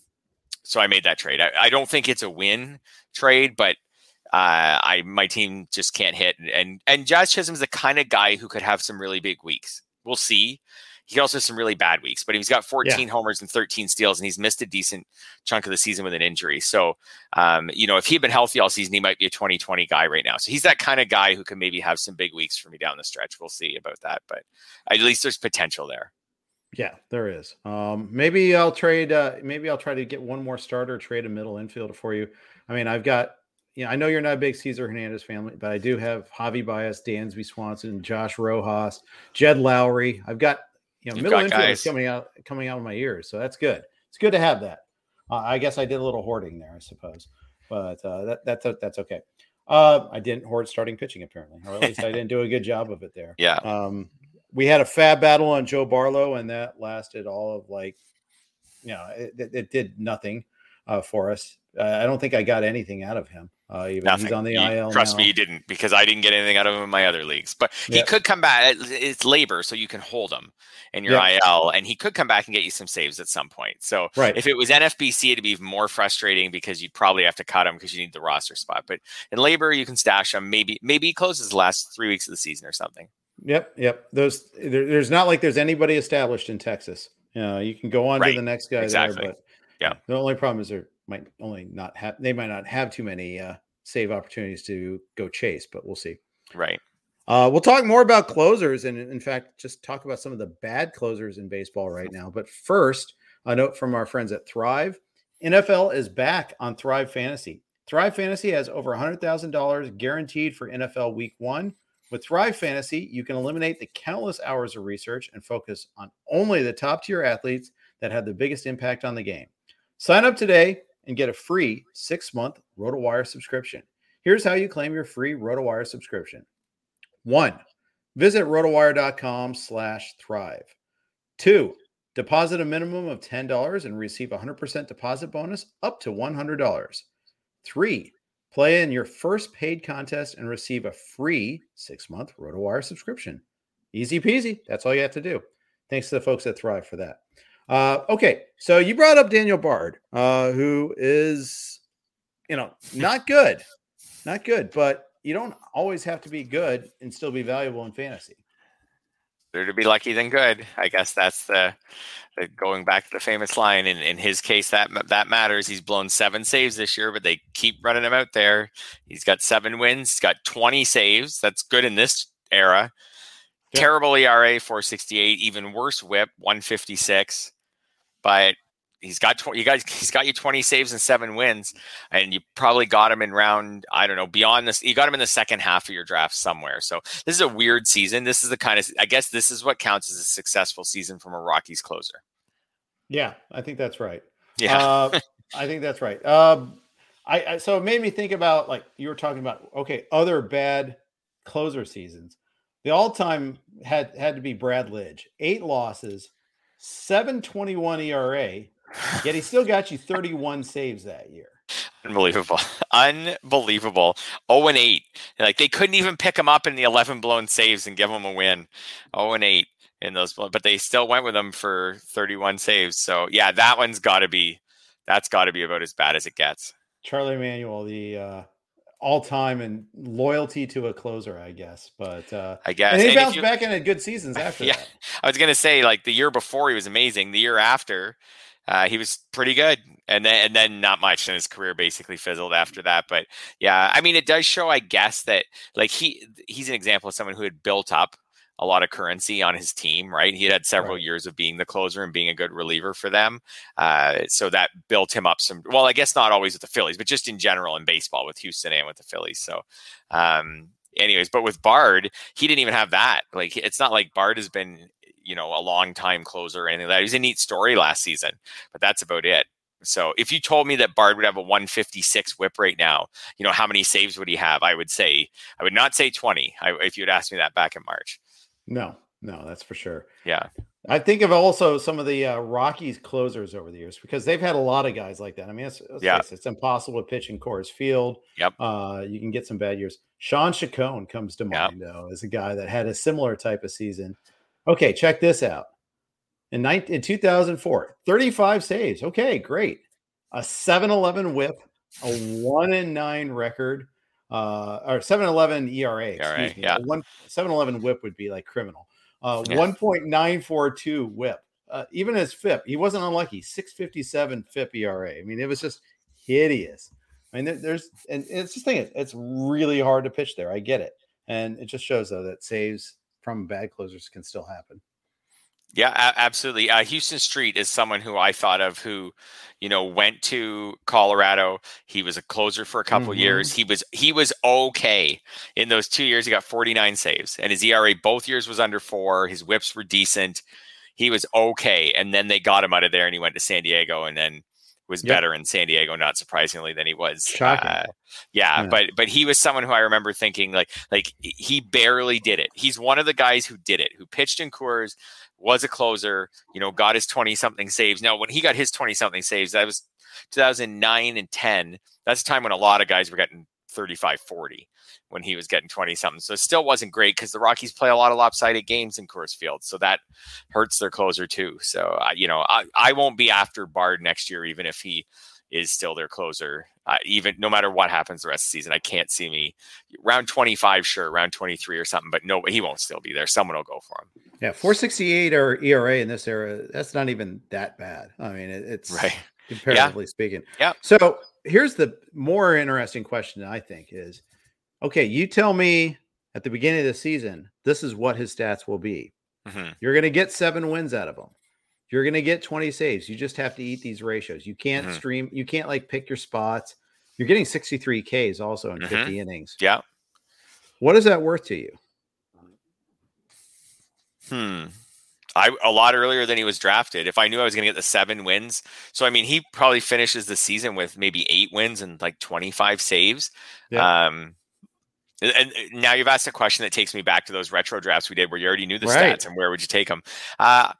so I made that trade. I, I don't think it's a win trade, but uh, I my team just can't hit. And and Jazz Chisholm's the kind of guy who could have some really big weeks. We'll see. He also has some really bad weeks, but he's got 14 yeah. homers and 13 steals, and he's missed a decent chunk of the season with an injury. So, um, you know, if he'd been healthy all season, he might be a 2020 guy right now. So he's that kind of guy who can maybe have some big weeks for me down the stretch. We'll see about that, but at least there's potential there. Yeah, there is. Um, maybe I'll trade. Uh, maybe I'll try to get one more starter, trade a middle infielder for you. I mean, I've got. You know, I know you're not a big Cesar Hernandez family, but I do have Javi Baez, Dansby Swanson, Josh Rojas, Jed Lowrie. I've got you know You've middle infielders coming out coming out of my ears, so that's good. It's good to have that. Uh, I guess I did a little hoarding there, I suppose, but uh, that that's that's okay. Uh, I didn't hoard starting pitching apparently, or at least I didn't do a good job of it there. Yeah. Um, we had a FAAB battle on Joe Barlow, and that lasted all of like, you know, it, it, did nothing uh, for us. Uh, I don't think I got anything out of him. Uh, even Nothing. he's on the you, IL. Trust now. me, you didn't because I didn't get anything out of him in my other leagues. But he yep. could come back. It's LABR, so you can hold him in your yep. IL, and he could come back and get you some saves at some point. So right. if it was NFBC, it'd be even more frustrating because you'd probably have to cut him because you need the roster spot. But in LABR, you can stash him. Maybe maybe he closes the last three weeks of the season or something. Yep, yep. Those there, there's not like there's anybody established in Texas. You know, you can go on right. to the next guy exactly. there, but yeah. The only problem is they might only not have they might not have too many uh, save opportunities to go chase, but we'll see. Right. Uh, we'll talk more about closers and, in fact, just talk about some of the bad closers in baseball right now. But first, a note from our friends at Thrive NFL is back on Thrive Fantasy. Thrive Fantasy has over $100,000 guaranteed for NFL week one. With Thrive Fantasy, you can eliminate the countless hours of research and focus on only the top tier athletes that have the biggest impact on the game. Sign up today and get a free six month RotoWire subscription. Here's how you claim your free RotoWire subscription. One, visit rotowire.com slash thrive. Two, deposit a minimum of $10 and receive a 100% deposit bonus up to $100. Three, play in your first paid contest and receive a free six month RotoWire subscription. Easy peasy. That's all you have to do. Thanks to the folks at Thrive for that. Uh, okay, so you brought up Daniel Bard, uh, who is, you know, not good, not good, but you don't always have to be good and still be valuable in fantasy. Better to be lucky than good. I guess that's the, the going back to the famous line. In, in his case, that that matters. He's blown seven saves this year, but they keep running him out there. He's got seven wins. He's got twenty saves. That's good in this era. Yep. Terrible ERA, 468. Even worse WHIP, 156 but he's got 20, you guys he's got you 20 saves and seven wins and you probably got him in round i don't know beyond this you got him in the second half of your draft somewhere. So this is a weird season. This is the kind of i guess this is what counts as a successful season from a rockies closer. Yeah i think that's right. Yeah. Uh, i think that's right. Um, I, I so it made me think about like you were talking about okay other bad closer seasons. The all-time had had to be brad lidge. Eight losses 721 ERA, yet he still got you 31 saves that year. Unbelievable. Unbelievable. 0 and 8. Like they couldn't even pick him up in the 11 blown saves and give him a win. 0 and 8 in those, but they still went with him for 31 saves. So yeah, that one's got to be that's got to be about as bad as it gets. Charlie Manuel, the uh, all time and loyalty to a closer, I guess. But uh, I guess and he and bounced you, back in good seasons after yeah, that. I was gonna say like the year before he was amazing. The year after, uh, he was pretty good, and then and then not much, and his career basically fizzled after that. But yeah, I mean, it does show, I guess, that like he he's an example of someone who had built up a lot of currency on his team, right? He had had several right. years of being the closer and being a good reliever for them. Uh, so that built him up some, well, I guess not always with the Phillies, but just in general in baseball with Houston and with the Phillies. So, um, anyways, but with Bard, he didn't even have that. Like, it's not like Bard has been, you know, a long time closer or anything like that. He was a neat story last season, but that's about it. So if you told me that Bard would have a 156 whip right now, you know, how many saves would he have? I would say, I would not say 20 I, if you had asked me that back in March. No, no, that's for sure. Yeah. I think of also some of the uh, Rockies closers over the years because they've had a lot of guys like that. I mean, it's, yeah. it's impossible to pitch in Coors Field. Yep. Uh, you can get some bad years. Shawn Chacon comes to mind, yep. though, as a guy that had a similar type of season. Okay, check this out. In, 19, in 2004, 35 saves. Okay, great. A 7 11 whip, a 1 and 9 record, uh, or 7-Eleven ERA. ERA yeah. One 7-Eleven WHIP would be like criminal. Uh, yeah. 1.942 WHIP. Uh, even his FIP, he wasn't unlucky. 657 FIP ERA. I mean, it was just hideous. I mean, there's and it's just thing. It's really hard to pitch there. I get it, and it just shows though that saves from bad closers can still happen. Yeah, a- absolutely. Uh, Huston Street is someone who I thought of who, you know, went to Colorado. He was a closer for a couple mm-hmm. years. He was he was okay in those two years. He got 49 saves, and his ERA both years was under four. His WHIPs were decent. He was okay, and then they got him out of there, and he went to San Diego, and then was yep. better in San Diego, not surprisingly, than he was. Uh, yeah, yeah, but but he was someone who I remember thinking like like he barely did it. He's one of the guys who did it, who pitched in Coors was a closer, you know, got his 20 something saves. Now, when he got his 20 something saves, that was 2009 and 10. That's a time when a lot of guys were getting 35 40 when he was getting 20 something. So it still wasn't great because the Rockies play a lot of lopsided games in Coors Field. So that hurts their closer too. So, you know, I, I won't be after Bard next year, even if he is still their closer. Uh, even no matter what happens the rest of the season, I can't see me round 25, sure, round 23 or something, but no, he won't still be there. Someone will go for him. Yeah, 468 or ERA in this era, that's not even that bad. I mean, it, it's right. comparatively yeah. speaking. Yeah. So here's the more interesting question, I think, is okay, you tell me at the beginning of the season, this is what his stats will be. Mm-hmm. You're going to get seven wins out of him. You're going to get 20 saves. You just have to eat these ratios. You can't mm-hmm. stream, you can't like pick your spots. You're getting 63 Ks also in mm-hmm. 50 innings. Yeah. What is that worth to you? Hmm. I a lot earlier than he was drafted. If I knew I was going to get the seven wins, so I mean, he probably finishes the season with maybe eight wins and like twenty five saves. Yeah. Um, and now you've asked a question that takes me back to those retro drafts we did, where you already knew the right. stats and where would you take them. Uh,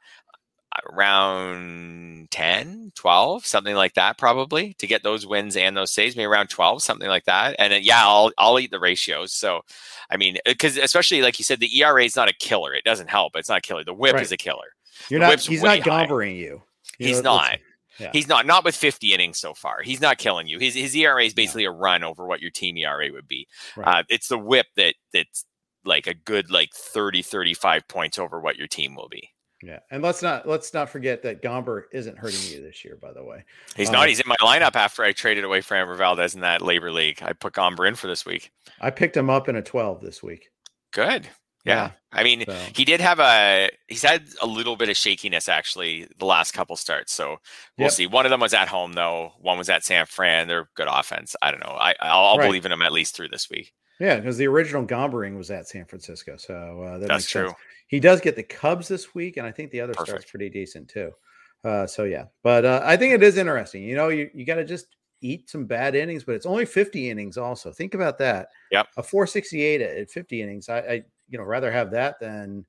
around 10 12 something like that probably to get those wins and those saves maybe around 12 something like that and uh, yeah i'll i'll eat the ratios so i mean because uh, especially like you said the era is not a killer it doesn't help it's not a killer the whip right. is a killer you're the not he's not gobbering you, you he's know, not yeah. He's not not with 50 innings so far. He's not killing you. His his ERA is basically yeah. a run over what your team ERA would be. Right. Uh, it's the whip that that's like a good like 30 35 points over what your team will be. Yeah, and let's not let's not forget that Gomber isn't hurting you this year. By the way, he's um, not. He's in my lineup after I traded away Framber Valdez in that LABR league. I put Gomber in for this week. I picked him up in a twelve this week. Good. Yeah. yeah. I mean, so. he did have a he's had a little bit of shakiness actually the last couple starts. So we'll yep. see. One of them was at home though. One was at San Fran. They're good offense. I don't know. I I'll, I'll right. believe in him at least through this week. Yeah, because the original Gombering was at San Francisco, so uh, that that's true. Sense. He does get the Cubs this week, and I think the other Perfect. start's pretty decent too. Uh, so yeah, but uh, I think it is interesting. You know, you, you got to just eat some bad innings, but it's only 50 innings. Also, think about that. Yep. A 468 at 50 innings. I, I you know rather have that than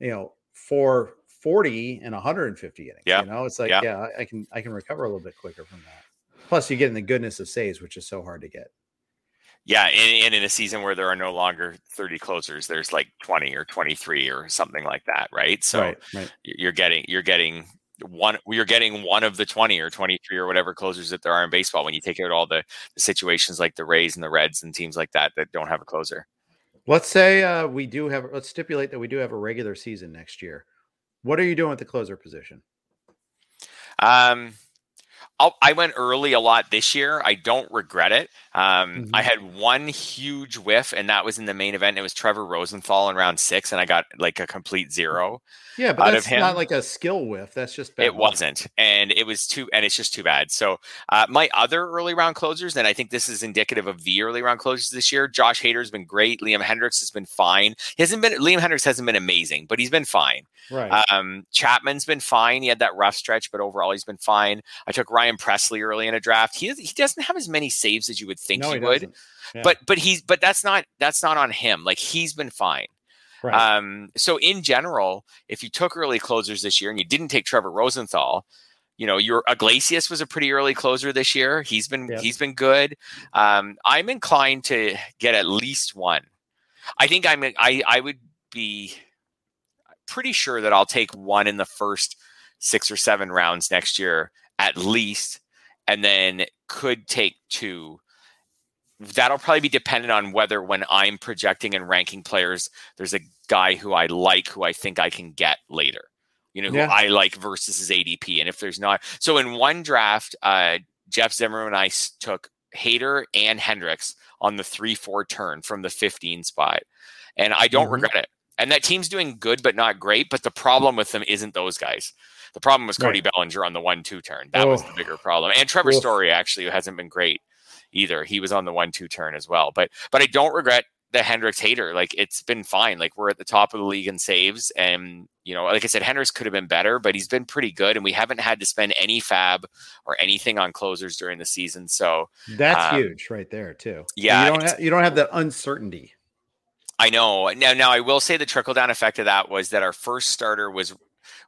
you know 440 and 150 innings. Yeah. You know, it's like yep. yeah, I can I can recover a little bit quicker from that. Plus, you get in the goodness of saves, which is so hard to get. Yeah, and, and, in a season where there are no longer 30 closers, there's like 20 or 23 or something like that, right? So right, right. you're getting you're getting one you're getting one of the 20 or 23 or whatever closers that there are in baseball when you take out all the, the situations like the Rays and the Reds and teams like that that don't have a closer. Let's say uh, we do have let's stipulate that we do have a regular season next year. What are you doing with the closer position? Um I'll, i went early a lot this year. I don't regret it. Um, mm-hmm. I had one huge whiff, and that was in the main event. It was Trevor Rosenthal in round six, and I got like a complete zero. Yeah, but that's not like a skill whiff. That's just bad. it wasn't, and it was too, and it's just too bad. So uh, my other early round closers, and I think this is indicative of the early round closers this year. Josh Hader's been great. Liam Hendriks has been fine. He hasn't been Liam Hendriks hasn't been amazing, but he's been fine. Right. Um, Chapman's been fine. He had that rough stretch, but overall he's been fine. I took Ryan Pressly early in a draft. He he doesn't have as many saves as you would think no, he, he would. Yeah. But but he's but that's not that's not on him. Like he's been fine. Right. Um, so in general, if you took early closers this year and you didn't take Trevor Rosenthal, you know, your Iglesias was a pretty early closer this year. He's been yep. he's been good. Um, I'm inclined to get at least one. I think I'm I I would be pretty sure that I'll take one in the first six or seven rounds next year at least, and then could take two that'll probably be dependent on whether when I'm projecting and ranking players, there's a guy who I like who I think I can get later. You know, yeah. who I like versus his ADP. And if there's not, so in one draft, uh, Jeff Zimmerman and I took Hader and Hendriks on the three four turn from the 15 spot, and I don't mm-hmm. regret it. And that team's doing good, but not great. But the problem with them isn't those guys. The problem was Cody right. Bellinger on the one two turn. That oh. was the bigger problem. And Trevor Story actually, who hasn't been great either. He was on the one two turn as well. But but I don't regret the Hendriks Hader. Like it's been fine. Like we're at the top of the league in saves. And, you know, like I said, Hendriks could have been better, but he's been pretty good. And we haven't had to spend any FAAB or anything on closers during the season. So that's um, huge right there, too. Yeah. You don't, have, you don't have that uncertainty. I know. Now, now I will say the trickle down effect of that was that our first starter was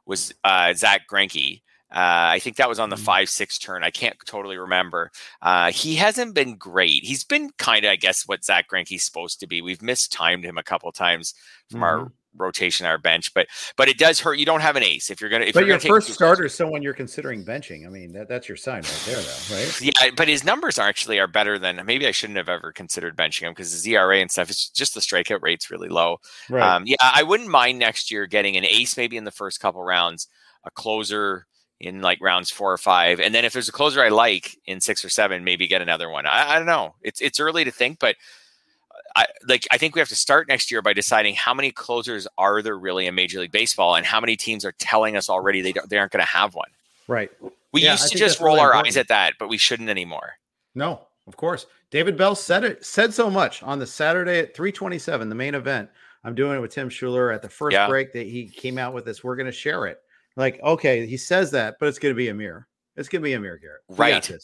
was uh, Zack Greinke, uh, I think that was on the mm-hmm. five six turn. I can't totally remember. Uh, he hasn't been great. He's been kind of, I guess, what Zack Greinke's supposed to be. We've mistimed him a couple times from mm-hmm. our rotation, our bench, but but it does hurt. You don't have an ace if you're gonna. If but your first starter is someone you're considering benching. I mean, that, that's your sign right there, though, right? Yeah, but his numbers are actually are better than. Maybe I shouldn't have ever considered benching him because his ERA and stuff. It's just the strikeout rate's really low. Right. Um, yeah, I wouldn't mind next year getting an ace maybe in the first couple rounds, a closer in like rounds four or five. And then if there's a closer I like in six or seven, maybe get another one. I, I don't know. It's it's early to think, but I like I think we have to start next year by deciding how many closers are there really in Major League Baseball and how many teams are telling us already they don't they aren't going to have one. Right. We yeah, used to just roll really our important. eyes at that, but we shouldn't anymore. No, of course. David Bell said it said so much on the Saturday at 327, the main event. I'm doing it with Tim Schuler at the first yeah. break that he came out with this. We're going to share it. Like, okay, he says that, but it's going to be Amir. It's going to be Amir Garrett. Right.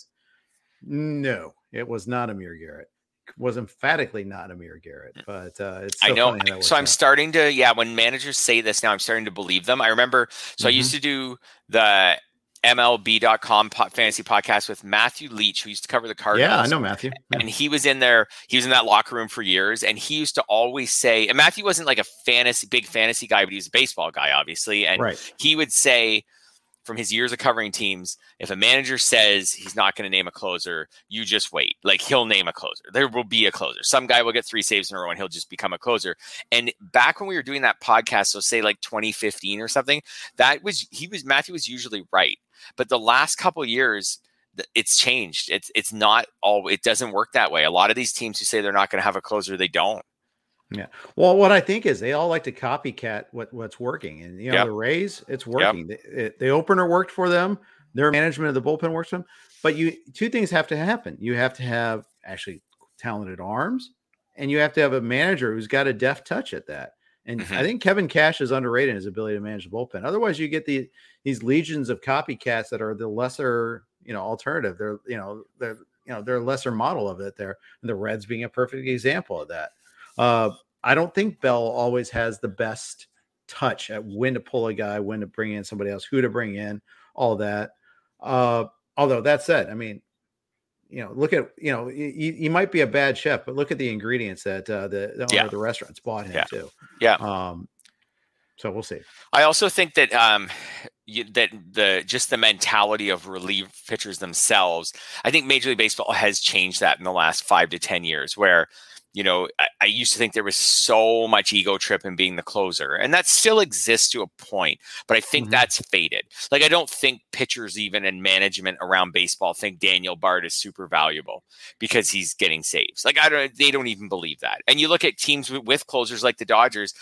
No, it was not Amir Garrett. Was emphatically not Amir Garrett, but uh, it's so I know. So I'm out. starting to, yeah. When managers say this now, I'm starting to believe them. I remember. So mm-hmm. I used mm-hmm. to do the MLB.com fantasy podcast with Matthew Leach, who used to cover the Cardinals. Yeah, I know Matthew. Yeah. And he was in there, he was in that locker room for years. And he used to always say, and Matthew wasn't like a fantasy, big fantasy guy, but he was a baseball guy, obviously. And right. he would say, from his years of covering teams, if a manager says he's not going to name a closer, you just wait. Like he'll name a closer. There will be a closer. Some guy will get three saves in a row and he'll just become a closer. And back when we were doing that podcast, so say like 2015 or something, that was he was Matthew was usually right. But the last couple years, it's changed. It's it's not all. It doesn't work that way. A lot of these teams who say they're not going to have a closer, they don't. Yeah. Well, what I think is they all like to copycat what, what's working. And, you know, yep. the Rays, it's working. Yep. The, it, the opener worked for them. Their management of the bullpen works for them. But you two things have to happen. You have to have actually talented arms, and you have to have a manager who's got a deft touch at that. And mm-hmm. I think Kevin Cash is underrated in his ability to manage the bullpen. Otherwise, you get the these legions of copycats that are the lesser, you know, alternative. They're, you know, they're, you know, they're a lesser model of it there. And the Reds being a perfect example of that. Uh, I don't think Bell always has the best touch at when to pull a guy, when to bring in somebody else, who to bring in, all that. Uh, although that said, I mean, you know, look at you know, you, you might be a bad chef, but look at the ingredients that uh, the the, yeah. the restaurants bought him yeah. too. Yeah. Um, so we'll see. I also think that um, you, that the just the mentality of relief pitchers themselves. I think Major League Baseball has changed that in the last five to ten years, where you know, I, I, used to think there was so much ego trip in being the closer, and that still exists to a point, but I think mm-hmm. that's faded. Like, I don't think pitchers, even in management around baseball, think Daniel Bard is super valuable because he's getting saves. Like, I don't, they don't even believe that. And you look at teams with, with closers like the Dodgers,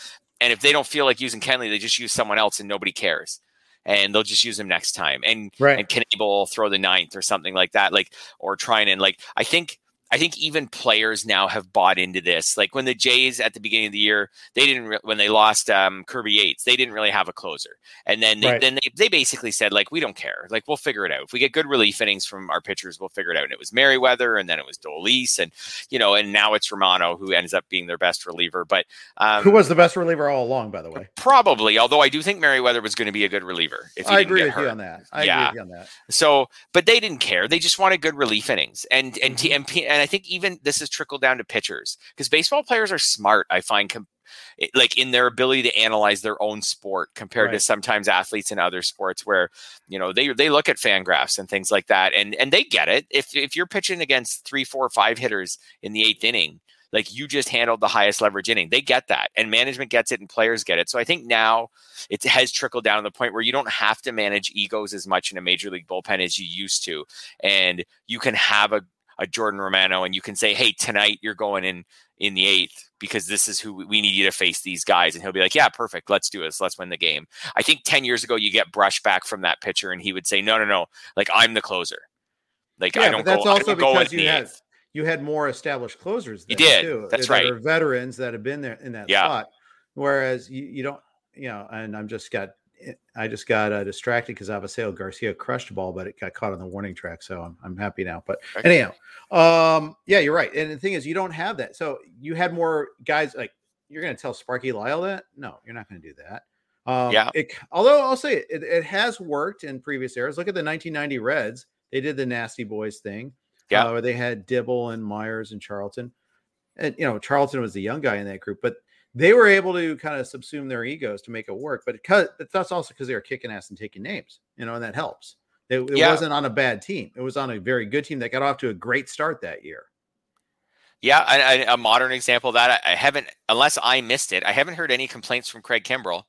and if they don't feel like using Kenley, they just use someone else and nobody cares and they'll just use him next time. And right. and will throw the ninth or something like that, like or trying and like I think I think even players now have bought into this. Like when the Jays at the beginning of the year, they didn't re- when they lost um, Kirby Yates, they didn't really have a closer, and then they, right. then they, they basically said like we don't care, like we'll figure it out. If we get good relief innings from our pitchers, we'll figure it out. And it was Merryweather, and then it was Dolis, and you know, and now it's Romano who ends up being their best reliever. But um, who was the best reliever all along, by the way? Probably, although I do think Merryweather was going to be a good reliever. If I agree with hurt. you on that. I yeah. agree with you on that. So, but they didn't care. They just wanted good relief innings, and and mm-hmm. and, and I think even this has trickled down to pitchers because baseball players are smart. I find com- eh, like in their ability to analyze their own sport compared right. to sometimes athletes in other sports where you know they they look at Fangraphs and things like that and and they get it if if you're pitching against three four five hitters in the eighth inning like you just handled the highest leverage inning they get that and management gets it and players get it so i think now it has trickled down to the point where you don't have to manage egos as much in a major league bullpen as you used to and you can have a a Jordan Romano and you can say, hey, tonight you're going in in the eighth because this is who we need you to face these guys. And he'll be like, yeah, perfect. Let's do this. Let's win the game. I think 10 years ago, you get brush back from that pitcher and he would say, no, no, no. Like I'm the closer. Like yeah, I don't that's go, also because you had, you had more established closers. You did. Too, that's that right. Are veterans that have been there in that yeah. spot. Whereas you, you don't, you know, and I'm just got I just got uh, distracted because Avisail Garcia crushed the ball, but it got caught on the warning track. So I'm, I'm happy now. But anyhow, um, yeah, you're right. And the thing is, you don't have that. So you had more guys like you're going to tell Sparky Lyle that? No, you're not going to do that. Um, yeah. It, although I'll say it, it, it, has worked in previous eras. Look at the 1990 Reds. They did the Nasty Boys thing. Yeah. Uh, where they had Dibble and Myers and Charlton. And, you know, Charlton was the young guy in that group. But they were able to kind of subsume their egos to make it work. But, it, that's also because they were kicking ass and taking names, you know, and that helps. It, it yeah. wasn't on a bad team. It was on a very good team that got off to a great start that year. Yeah, I, I, a modern example of that. I, I, haven't, unless I missed it, I haven't heard any complaints from Craig Kimbrel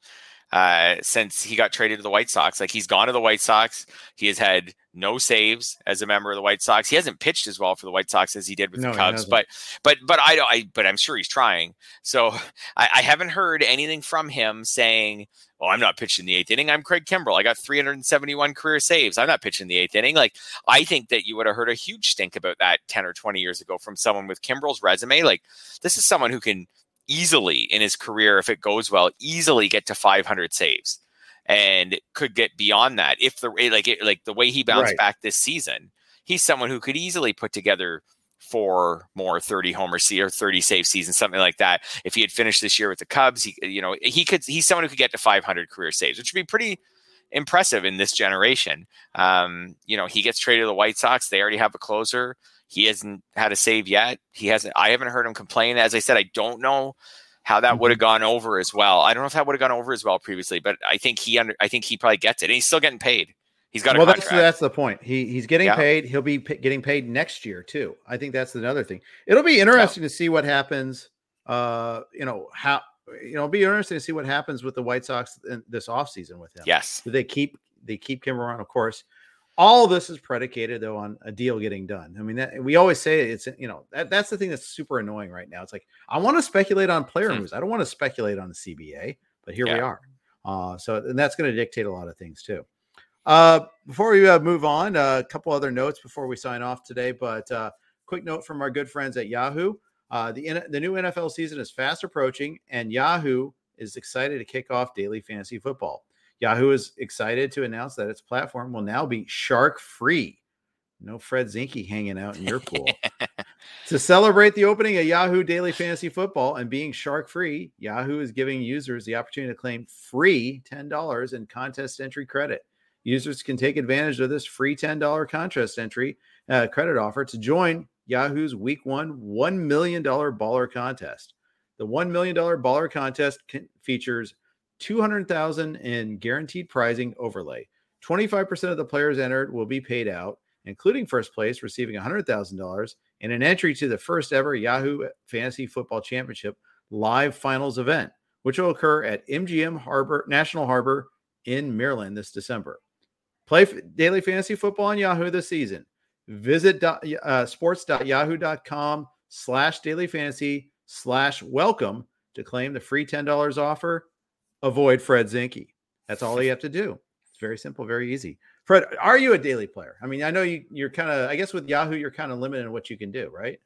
uh, since he got traded to the White Sox. Like he's gone to the White Sox. He has had no saves as a member of the White Sox. He hasn't pitched as well for the White Sox as he did with no, the Cubs, but but but I don't. I but I'm sure he's trying. So I, I, haven't heard anything from him saying, "Oh, I'm not pitching the eighth inning. I'm Craig Kimbrel. I got 371 career saves. I'm not pitching the eighth inning." Like I think that you would have heard a huge stink about that 10 or 20 years ago from someone with Kimbrel's resume. Like this is someone who can easily in his career, if it goes well, easily get to 500 saves and could get beyond that if the like like the way he bounced right. back this season. He's someone who could easily put together four more 30 homer or 30 save seasons, something like that. If he had finished this year with the Cubs, he you know he could he's someone who could get to 500 career saves, which would be pretty impressive in this generation. Um, you know, he gets traded to the White Sox. They already have a closer. He hasn't had a save yet. He hasn't. I haven't heard him complain. As I said, I don't know how that would have mm-hmm. gone over as well. I don't know if that would have gone over as well previously, but I think he under. I think he probably gets it, and he's still getting paid. He's got a well. That's that's the point. He he's getting yeah. paid. He'll be p- getting paid next year too. I think that's another thing. It'll be interesting yeah. to see what happens. Uh, you know how you know it'll be interesting to see what happens with the White Sox in this offseason with him. Yes, Do they keep they keep Kim around, of course. All this is predicated though on a deal getting done. I mean, that, we always say it's you know that, that's the thing that's super annoying right now. It's like I want to speculate on player hmm. moves. I don't want to speculate on the CBA, but here yeah. we are. Uh, so and that's going to dictate a lot of things too. Uh, before we uh, move on, uh, a couple other notes before we sign off today. But uh, quick note from our good friends at Yahoo: uh, the the new NFL season is fast approaching, and Yahoo is excited to kick off daily fantasy football. Yahoo is excited to announce that its platform will now be shark free. No Fred Zinkie hanging out in your pool. to celebrate the opening of Yahoo Daily Fantasy Football and being shark free, Yahoo is giving users the opportunity to claim free $10 in contest entry credit. Users can take advantage of this free $10 contest entry uh, credit offer to join Yahoo's Week One $1 million baller contest. The $1 million baller contest features 200,000 in guaranteed prizing overlay. 25% of the players entered will be paid out, including first place receiving $100,000 and an entry to the first ever Yahoo Fantasy Football Championship live finals event, which will occur at MGM Harbor National Harbor in Maryland this December. Play daily fantasy football on Yahoo this season. Visit uh, sports.yahoo.com slash daily fantasy slash welcome to claim the free $10 offer. Avoid Fred Zinkie. That's all you have to do. It's very simple, very easy. Fred, are you a daily player? I mean, I know you, you're kind of, I guess with Yahoo, you're kind of limited in what you can do, right?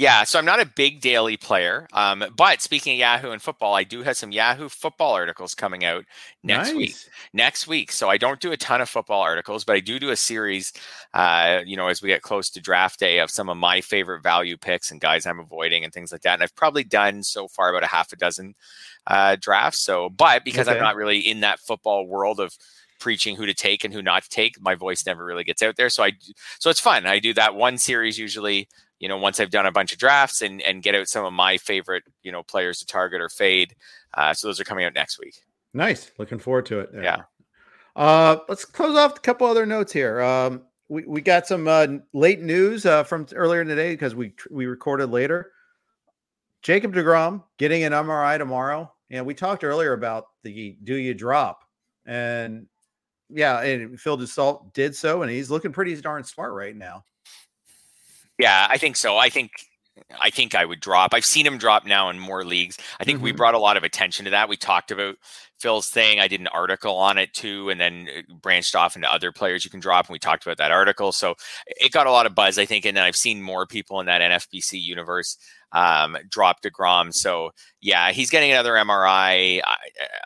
Yeah, so I'm not a big daily player. Um, but speaking of Yahoo and football, I do have some Yahoo football articles coming out next nice. week. Next week. So I don't do a ton of football articles, but I do do a series, uh, you know, as we get close to draft day of some of my favorite value picks and guys I'm avoiding and things like that. And I've probably done so far about a half a dozen uh, drafts. So, but because okay. I'm not really in that football world of preaching who to take and who not to take, my voice never really gets out there. So I, so it's fun. I do that one series usually you know, once I've done a bunch of drafts and and get out some of my favorite, you know, players to target or fade. Uh, so those are coming out next week. Nice. Looking forward to it. There. Yeah. Uh, let's close off a couple other notes here. Um, we, we got some uh, late news uh, from earlier today because we we recorded later. Jacob Degrom getting an MRI tomorrow, and we talked earlier about the do you drop, and yeah, and Phil Dussault did so, and he's looking pretty darn smart right now. Yeah, I think so. I think I think I would drop. I've seen him drop now in more leagues. I think mm-hmm. we brought a lot of attention to that. We talked about Phil's thing. I did an article on it too, and then branched off into other players you can drop. And we talked about that article. So it got a lot of buzz, I think. And then I've seen more people in that NFBC universe um, drop DeGrom. So yeah, he's getting another MRI. I,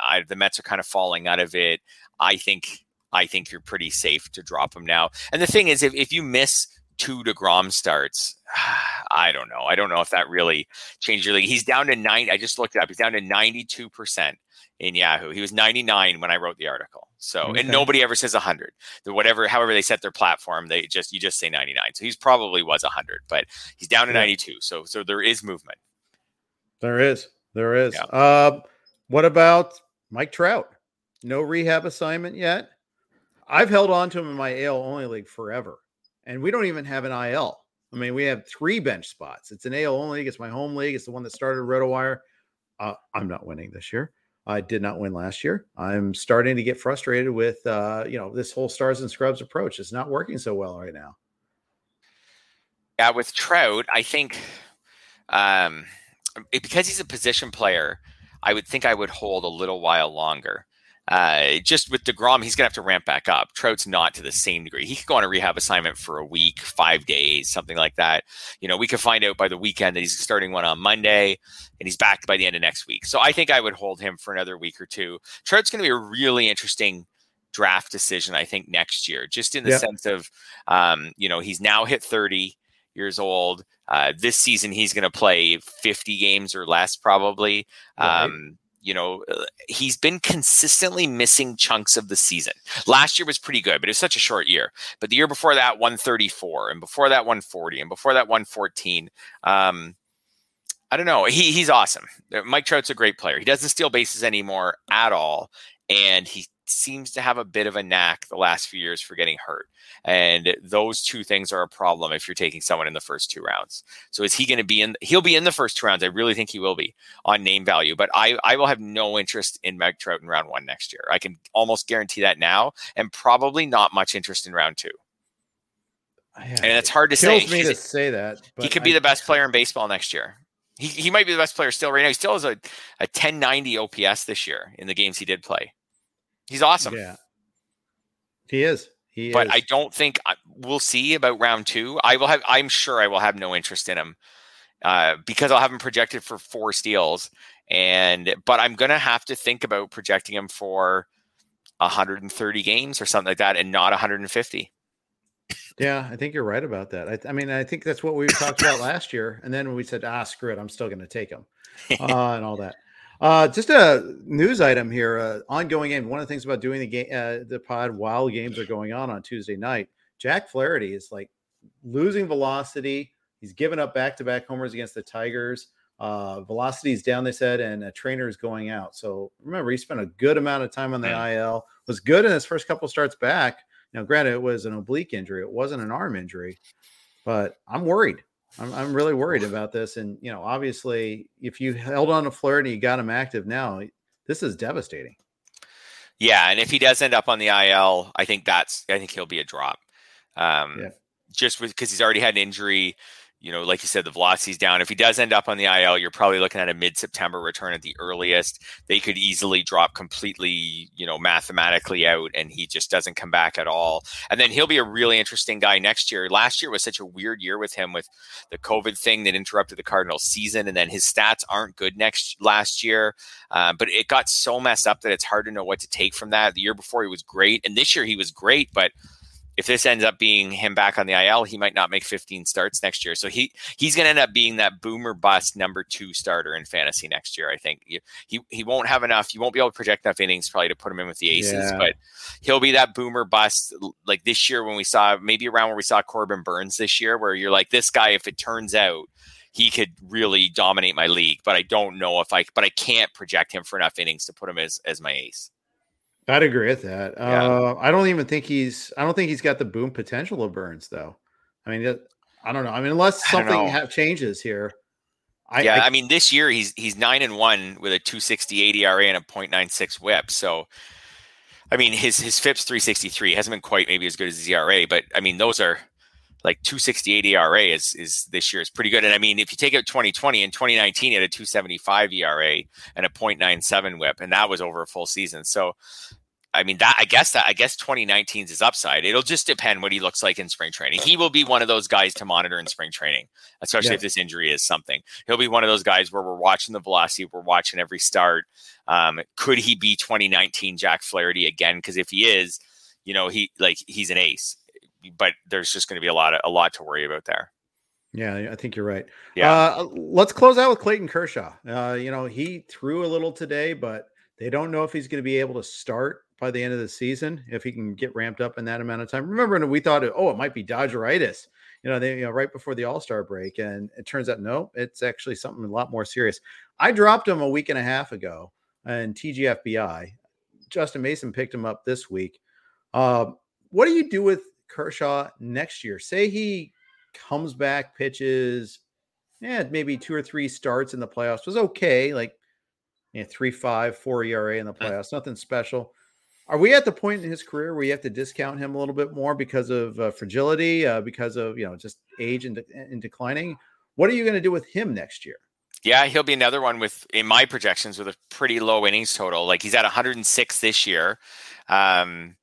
I, the Mets are kind of falling out of it. I think I think you're pretty safe to drop him now. And the thing is, if, if you miss two to DeGrom starts. I don't know. I don't know if that really changed your league. He's down to nine. I just looked it up. He's down to 92% in Yahoo. He was 99 when I wrote the article. So, okay. and nobody ever says 100. The whatever, however they set their platform, they just, you just say 99. So he's probably was 100, but he's down to yeah. 92. So, so there is movement. There is. There is. Yeah. Uh, what about Mike Trout? No rehab assignment yet. I've held on to him in my AL only league forever and we don't even have an IL. I mean, we have three bench spots. It's an AL only league. It's my home league. It's the one that started RotoWire. Uh, I'm not winning this year. I did not win last year. I'm starting to get frustrated with, uh, you know, this whole stars and scrubs approach. It's not working so well right now. Yeah, with Trout, I think um, because he's a position player, I would think I would hold a little while longer. Uh, just with DeGrom, he's going to have to ramp back up. Trout's not to the same degree. He could go on a rehab assignment for a week, five days, something like that. You know, we could find out by the weekend that he's starting one on Monday and he's back by the end of next week. So I think I would hold him for another week or two. Trout's going to be a really interesting draft decision, I think, next year, just in the sense of, um, you know, he's now hit 30 years old. Uh, this season, he's going to play 50 games or less, probably. Right. Um, you know, uh, he's been consistently missing chunks of the season. Last year was pretty good, but it was such a short year. But the year before that, 134, and before that, 140, and before that, 114. Um, I don't know. He he's awesome. Mike Trout's a great player. He doesn't steal bases anymore at all, and he seems to have a bit of a knack the last few years for getting hurt. And those two things are a problem if you're taking someone in the first two rounds. So is he going to be in? He'll be in the first two rounds. I really think he will be on name value, but I, I will have no interest in Mike Trout in round one next year. I can almost guarantee that now, and probably not much interest in round two. Yeah, and it's hard to say. me to say that. He could be I, the best player in baseball next year. He, he might be the best player still right now. He still has a, a 1090 OPS this year in the games he did play. He's awesome. Yeah, he is. He but is. I don't think we'll see about round two. I will have. I'm sure I will have no interest in him uh, because I'll have him projected for four steals, and but I'm gonna have to think about projecting him for 130 games or something like that, and not 150. Yeah, I think you're right about that. I, I mean, I think that's what we talked about last year, and then we said, "Ah, screw it, I'm still going to take him," uh, and all that. Uh, just a news item here. Uh, ongoing game. One of the things about doing the game, uh, the pod while games are going on on Tuesday night, Jack Flaherty is like losing velocity. He's given up back-to-back homers against the Tigers. Uh, velocity is down, they said, and a trainer is going out. So remember, he spent a good amount of time on the mm. IL. Was good in his first couple starts back. Now, granted, it was an oblique injury; it wasn't an arm injury, but I'm worried. I'm, I'm really worried about this. And you know, obviously, if you held on to Flaherty, you got him active now. This is devastating. Yeah, and if he does end up on the IL, I think that's I think he'll be a drop. Um, yeah. Just because he's already had an injury, you know, like you said, the velocity's down. If he does end up on the IL, you're probably looking at a mid-September return at the earliest. They could easily drop completely, you know, mathematically out, and he just doesn't come back at all. And then he'll be a really interesting guy next year. Last year was such a weird year with him with the COVID thing that interrupted the Cardinals season, and then his stats aren't good next last year. Uh, but it got so messed up that it's hard to know what to take from that. The year before he was great, and this year he was great, but if this ends up being him back on the IL, he might not make 15 starts next year. So he he's going to end up being that boomer bust number two starter in fantasy next year. I think he he, won't have enough. You won't be able to project enough innings probably to put him in with the aces, yeah. but he'll be that boomer bust like this year when we saw maybe around where we saw Corbin Burnes this year, where you're like this guy. If it turns out he could really dominate my league, but I don't know if I but I can't project him for enough innings to put him as as my ace. I'd agree with that. Yeah. Uh, I don't even think he's. I don't think he's got the boom potential of Burnes, though. I mean, I don't know. I mean, unless something ha- changes here. I, yeah, I, I, mean, this year he's he's nine and one with a 268 ERA and a 0.96 WHIP. So, I mean, his his FIP's 363 hasn't been quite maybe as good as his ERA, but I mean, those are like 268 ERA is is this year is pretty good. And I mean, if you take out 2020 and 2019, he had a 275 ERA and a 0.97 WHIP, and that was over a full season. So, I mean, that I guess that I guess 2019 is his upside. It'll just depend what he looks like in spring training. He will be one of those guys to monitor in spring training, especially yeah. if this injury is something. He'll be one of those guys where we're watching the velocity, we're watching every start. Um, could he be 2019 Jack Flaherty again? Because if he is, you know, he like he's an ace but there's just going to be a lot of a lot to worry about there. Yeah, I think you're right. Yeah. Uh, let's close out with Clayton Kershaw. Uh, you know, he threw a little today, but they don't know if he's going to be able to start by the end of the season if he can get ramped up in that amount of time. Remember, we thought, oh, it might be Dodgeritis. You know, they you know right before the All Star break, and it turns out no, it's actually something a lot more serious. I dropped him a week and a half ago, and TGFBI. Justin Mason picked him up this week. Uh, what do you do with Kershaw next year. Say he comes back, pitches, yeah, maybe two or three starts in the playoffs was okay, like you know, three, five, four ERA in the playoffs, nothing special. Are we at the point in his career where you have to discount him a little bit more because of uh, fragility, uh, because of you know just age and, and declining? What are you going to do with him next year? Yeah, he'll be another one with in my projections with a pretty low innings total. Like he's at 106 this year. Um,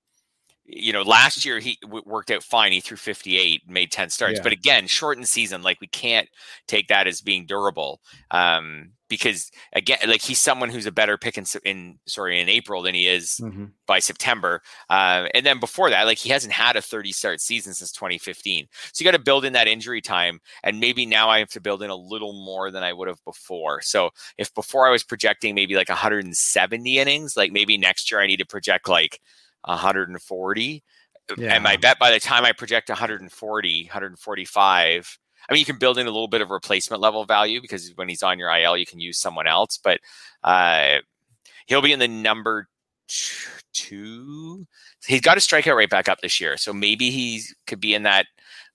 you know, last year he w- worked out fine. He threw 58, made 10 starts. Yeah. But again, shortened season, like we can't take that as being durable. Um, because again, like he's someone who's a better pick in, in sorry in April than he is mm-hmm. by September. Uh, and then before that, like he hasn't had a 30 start season since 2015. So you got to build in that injury time, and maybe now I have to build in a little more than I would have before. So if before I was projecting maybe like 170 innings, like maybe next year I need to project like 140. Yeah. And I bet by the time I project 140, 145, I mean, you can build in a little bit of replacement level value because when he's on your IL, you can use someone else, but uh, he'll be in the number two. He's got a strikeout rate back up this year. So maybe he could be in that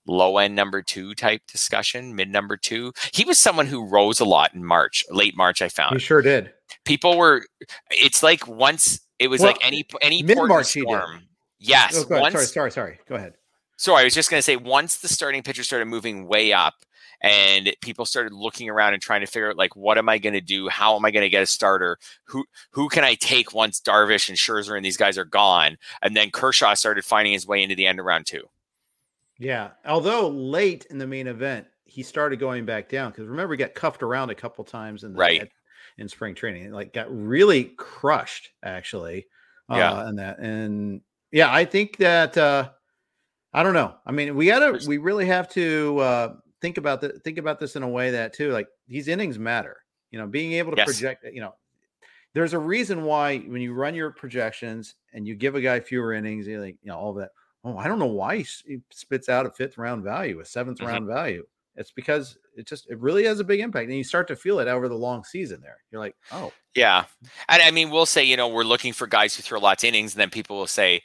low end number two type discussion, mid number two. He was someone who rose a lot in March, late March, I found. He sure did. People were, it's like once it was well, like any any mid March storm. Yes. Oh, once, sorry, sorry, sorry. Go ahead. Sorry, I was just going to say once the starting pitcher started moving way up, and people started looking around and trying to figure out like what am I going to do? How am I going to get a starter? Who who can I take once Darvish and Scherzer and these guys are gone? And then Kershaw started finding his way into the end of round two. Yeah, although late in the main event, he started going back down because remember he got cuffed around a couple times in the right in spring training. Like got really crushed actually. Yeah. Uh, and that and yeah, I think that uh I don't know. I mean, we gotta we really have to uh think about the think about this in a way that too, like these innings matter. You know, being able to yes. project, you know, there's a reason why when you run your projections and you give a guy fewer innings, you like, you know, all that. Oh, I don't know why he spits out a fifth round value, a 7th mm-hmm. round value. It's because it just it really has a big impact, and you start to feel it over the long season. There, you're like, oh, yeah. And I mean, we'll say, you know, we're looking for guys who throw lots of innings, and then people will say,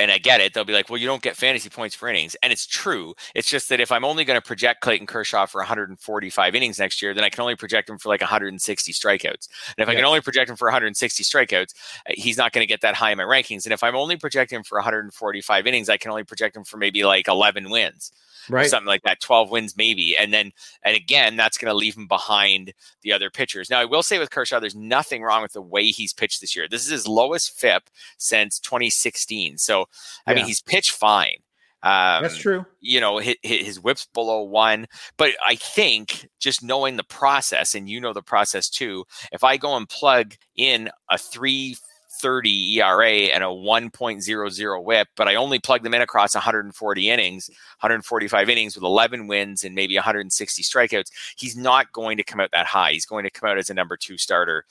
and I get it. They'll be like, well, you don't get fantasy points for innings. And it's true. It's just that if I'm only going to project Clayton Kershaw for 145 innings next year, then I can only project him for like 160 strikeouts. And if yeah. I can only project him for 160 strikeouts, uh, he's not going to get that high in my rankings. And if I'm only projecting him for 145 innings, I can only project him for maybe like 11 wins right. something like that, 12 wins maybe. And then, and again, that's going to leave him behind the other pitchers. Now, I will say with Kershaw, there's nothing wrong with the way he's pitched this year. This is his lowest FIP since 2016. So, I mean, he's pitched fine. Um, That's true. You know, his, his whip's below one, but I think just knowing the process, and you know the process too. If I go and plug in a three 30 ERA and a 1.00 whip, but I only plug them in across 140 innings, 145 innings with 11 wins and maybe 160 strikeouts. He's not going to come out that high. He's going to come out as a number two starter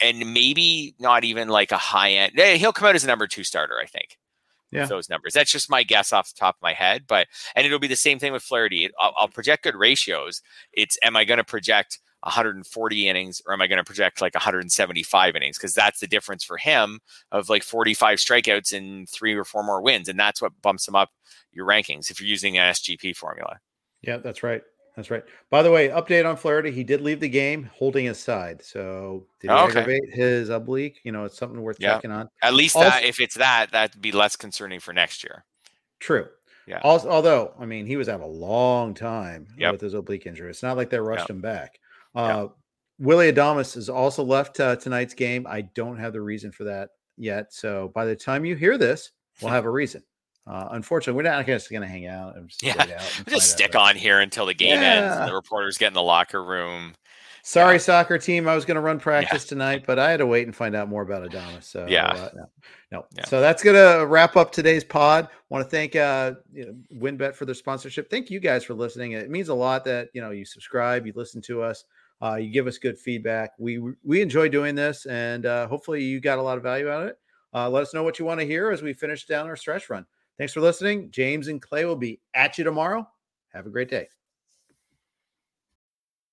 and maybe not even like a high end. Eh, he'll come out as a number two starter, I think. Yeah. Those numbers. That's just my guess off the top of my head. But, and it'll be the same thing with Flaherty. I'll, I'll project good ratios. It's, am I going to project 140 innings or am I going to project like 175 innings? Because that's the difference for him of like 45 strikeouts and three or four more wins. And that's what bumps him up your rankings if you're using an SGP formula. Yeah, that's right. That's right. By the way, update on Flaherty. He did leave the game holding his side. So did he okay. aggravate his oblique? You know, it's something worth yeah. checking on. At least also, that, if it's that, that'd be less concerning for next year. True. Yeah. Also, although, I mean, he was out a long time yep. with his oblique injury. It's not like they rushed yep. him back. Uh, yeah. Willy Adames has also left uh, tonight's game. I don't have the reason for that yet. So by the time you hear this, we'll have a reason. Uh, unfortunately, we're not just going to hang out and just yeah. just stick out, on here until the game yeah. ends. And the reporters get in the locker room. Sorry, yeah. soccer team. I was going to run practice yeah. tonight, but I had to wait and find out more about Adames. So yeah, uh, no, no. So that's going to wrap up today's pod. Want to thank uh, you know, WynnBET for their sponsorship. Thank you guys for listening. It means a lot that you know you subscribe, you listen to us. Uh, you give us good feedback. We we enjoy doing this, and uh, hopefully you got a lot of value out of it. Uh, let us know what you want to hear as we finish down our stretch run. Thanks for listening. James and Clay will be at you tomorrow. Have a great day.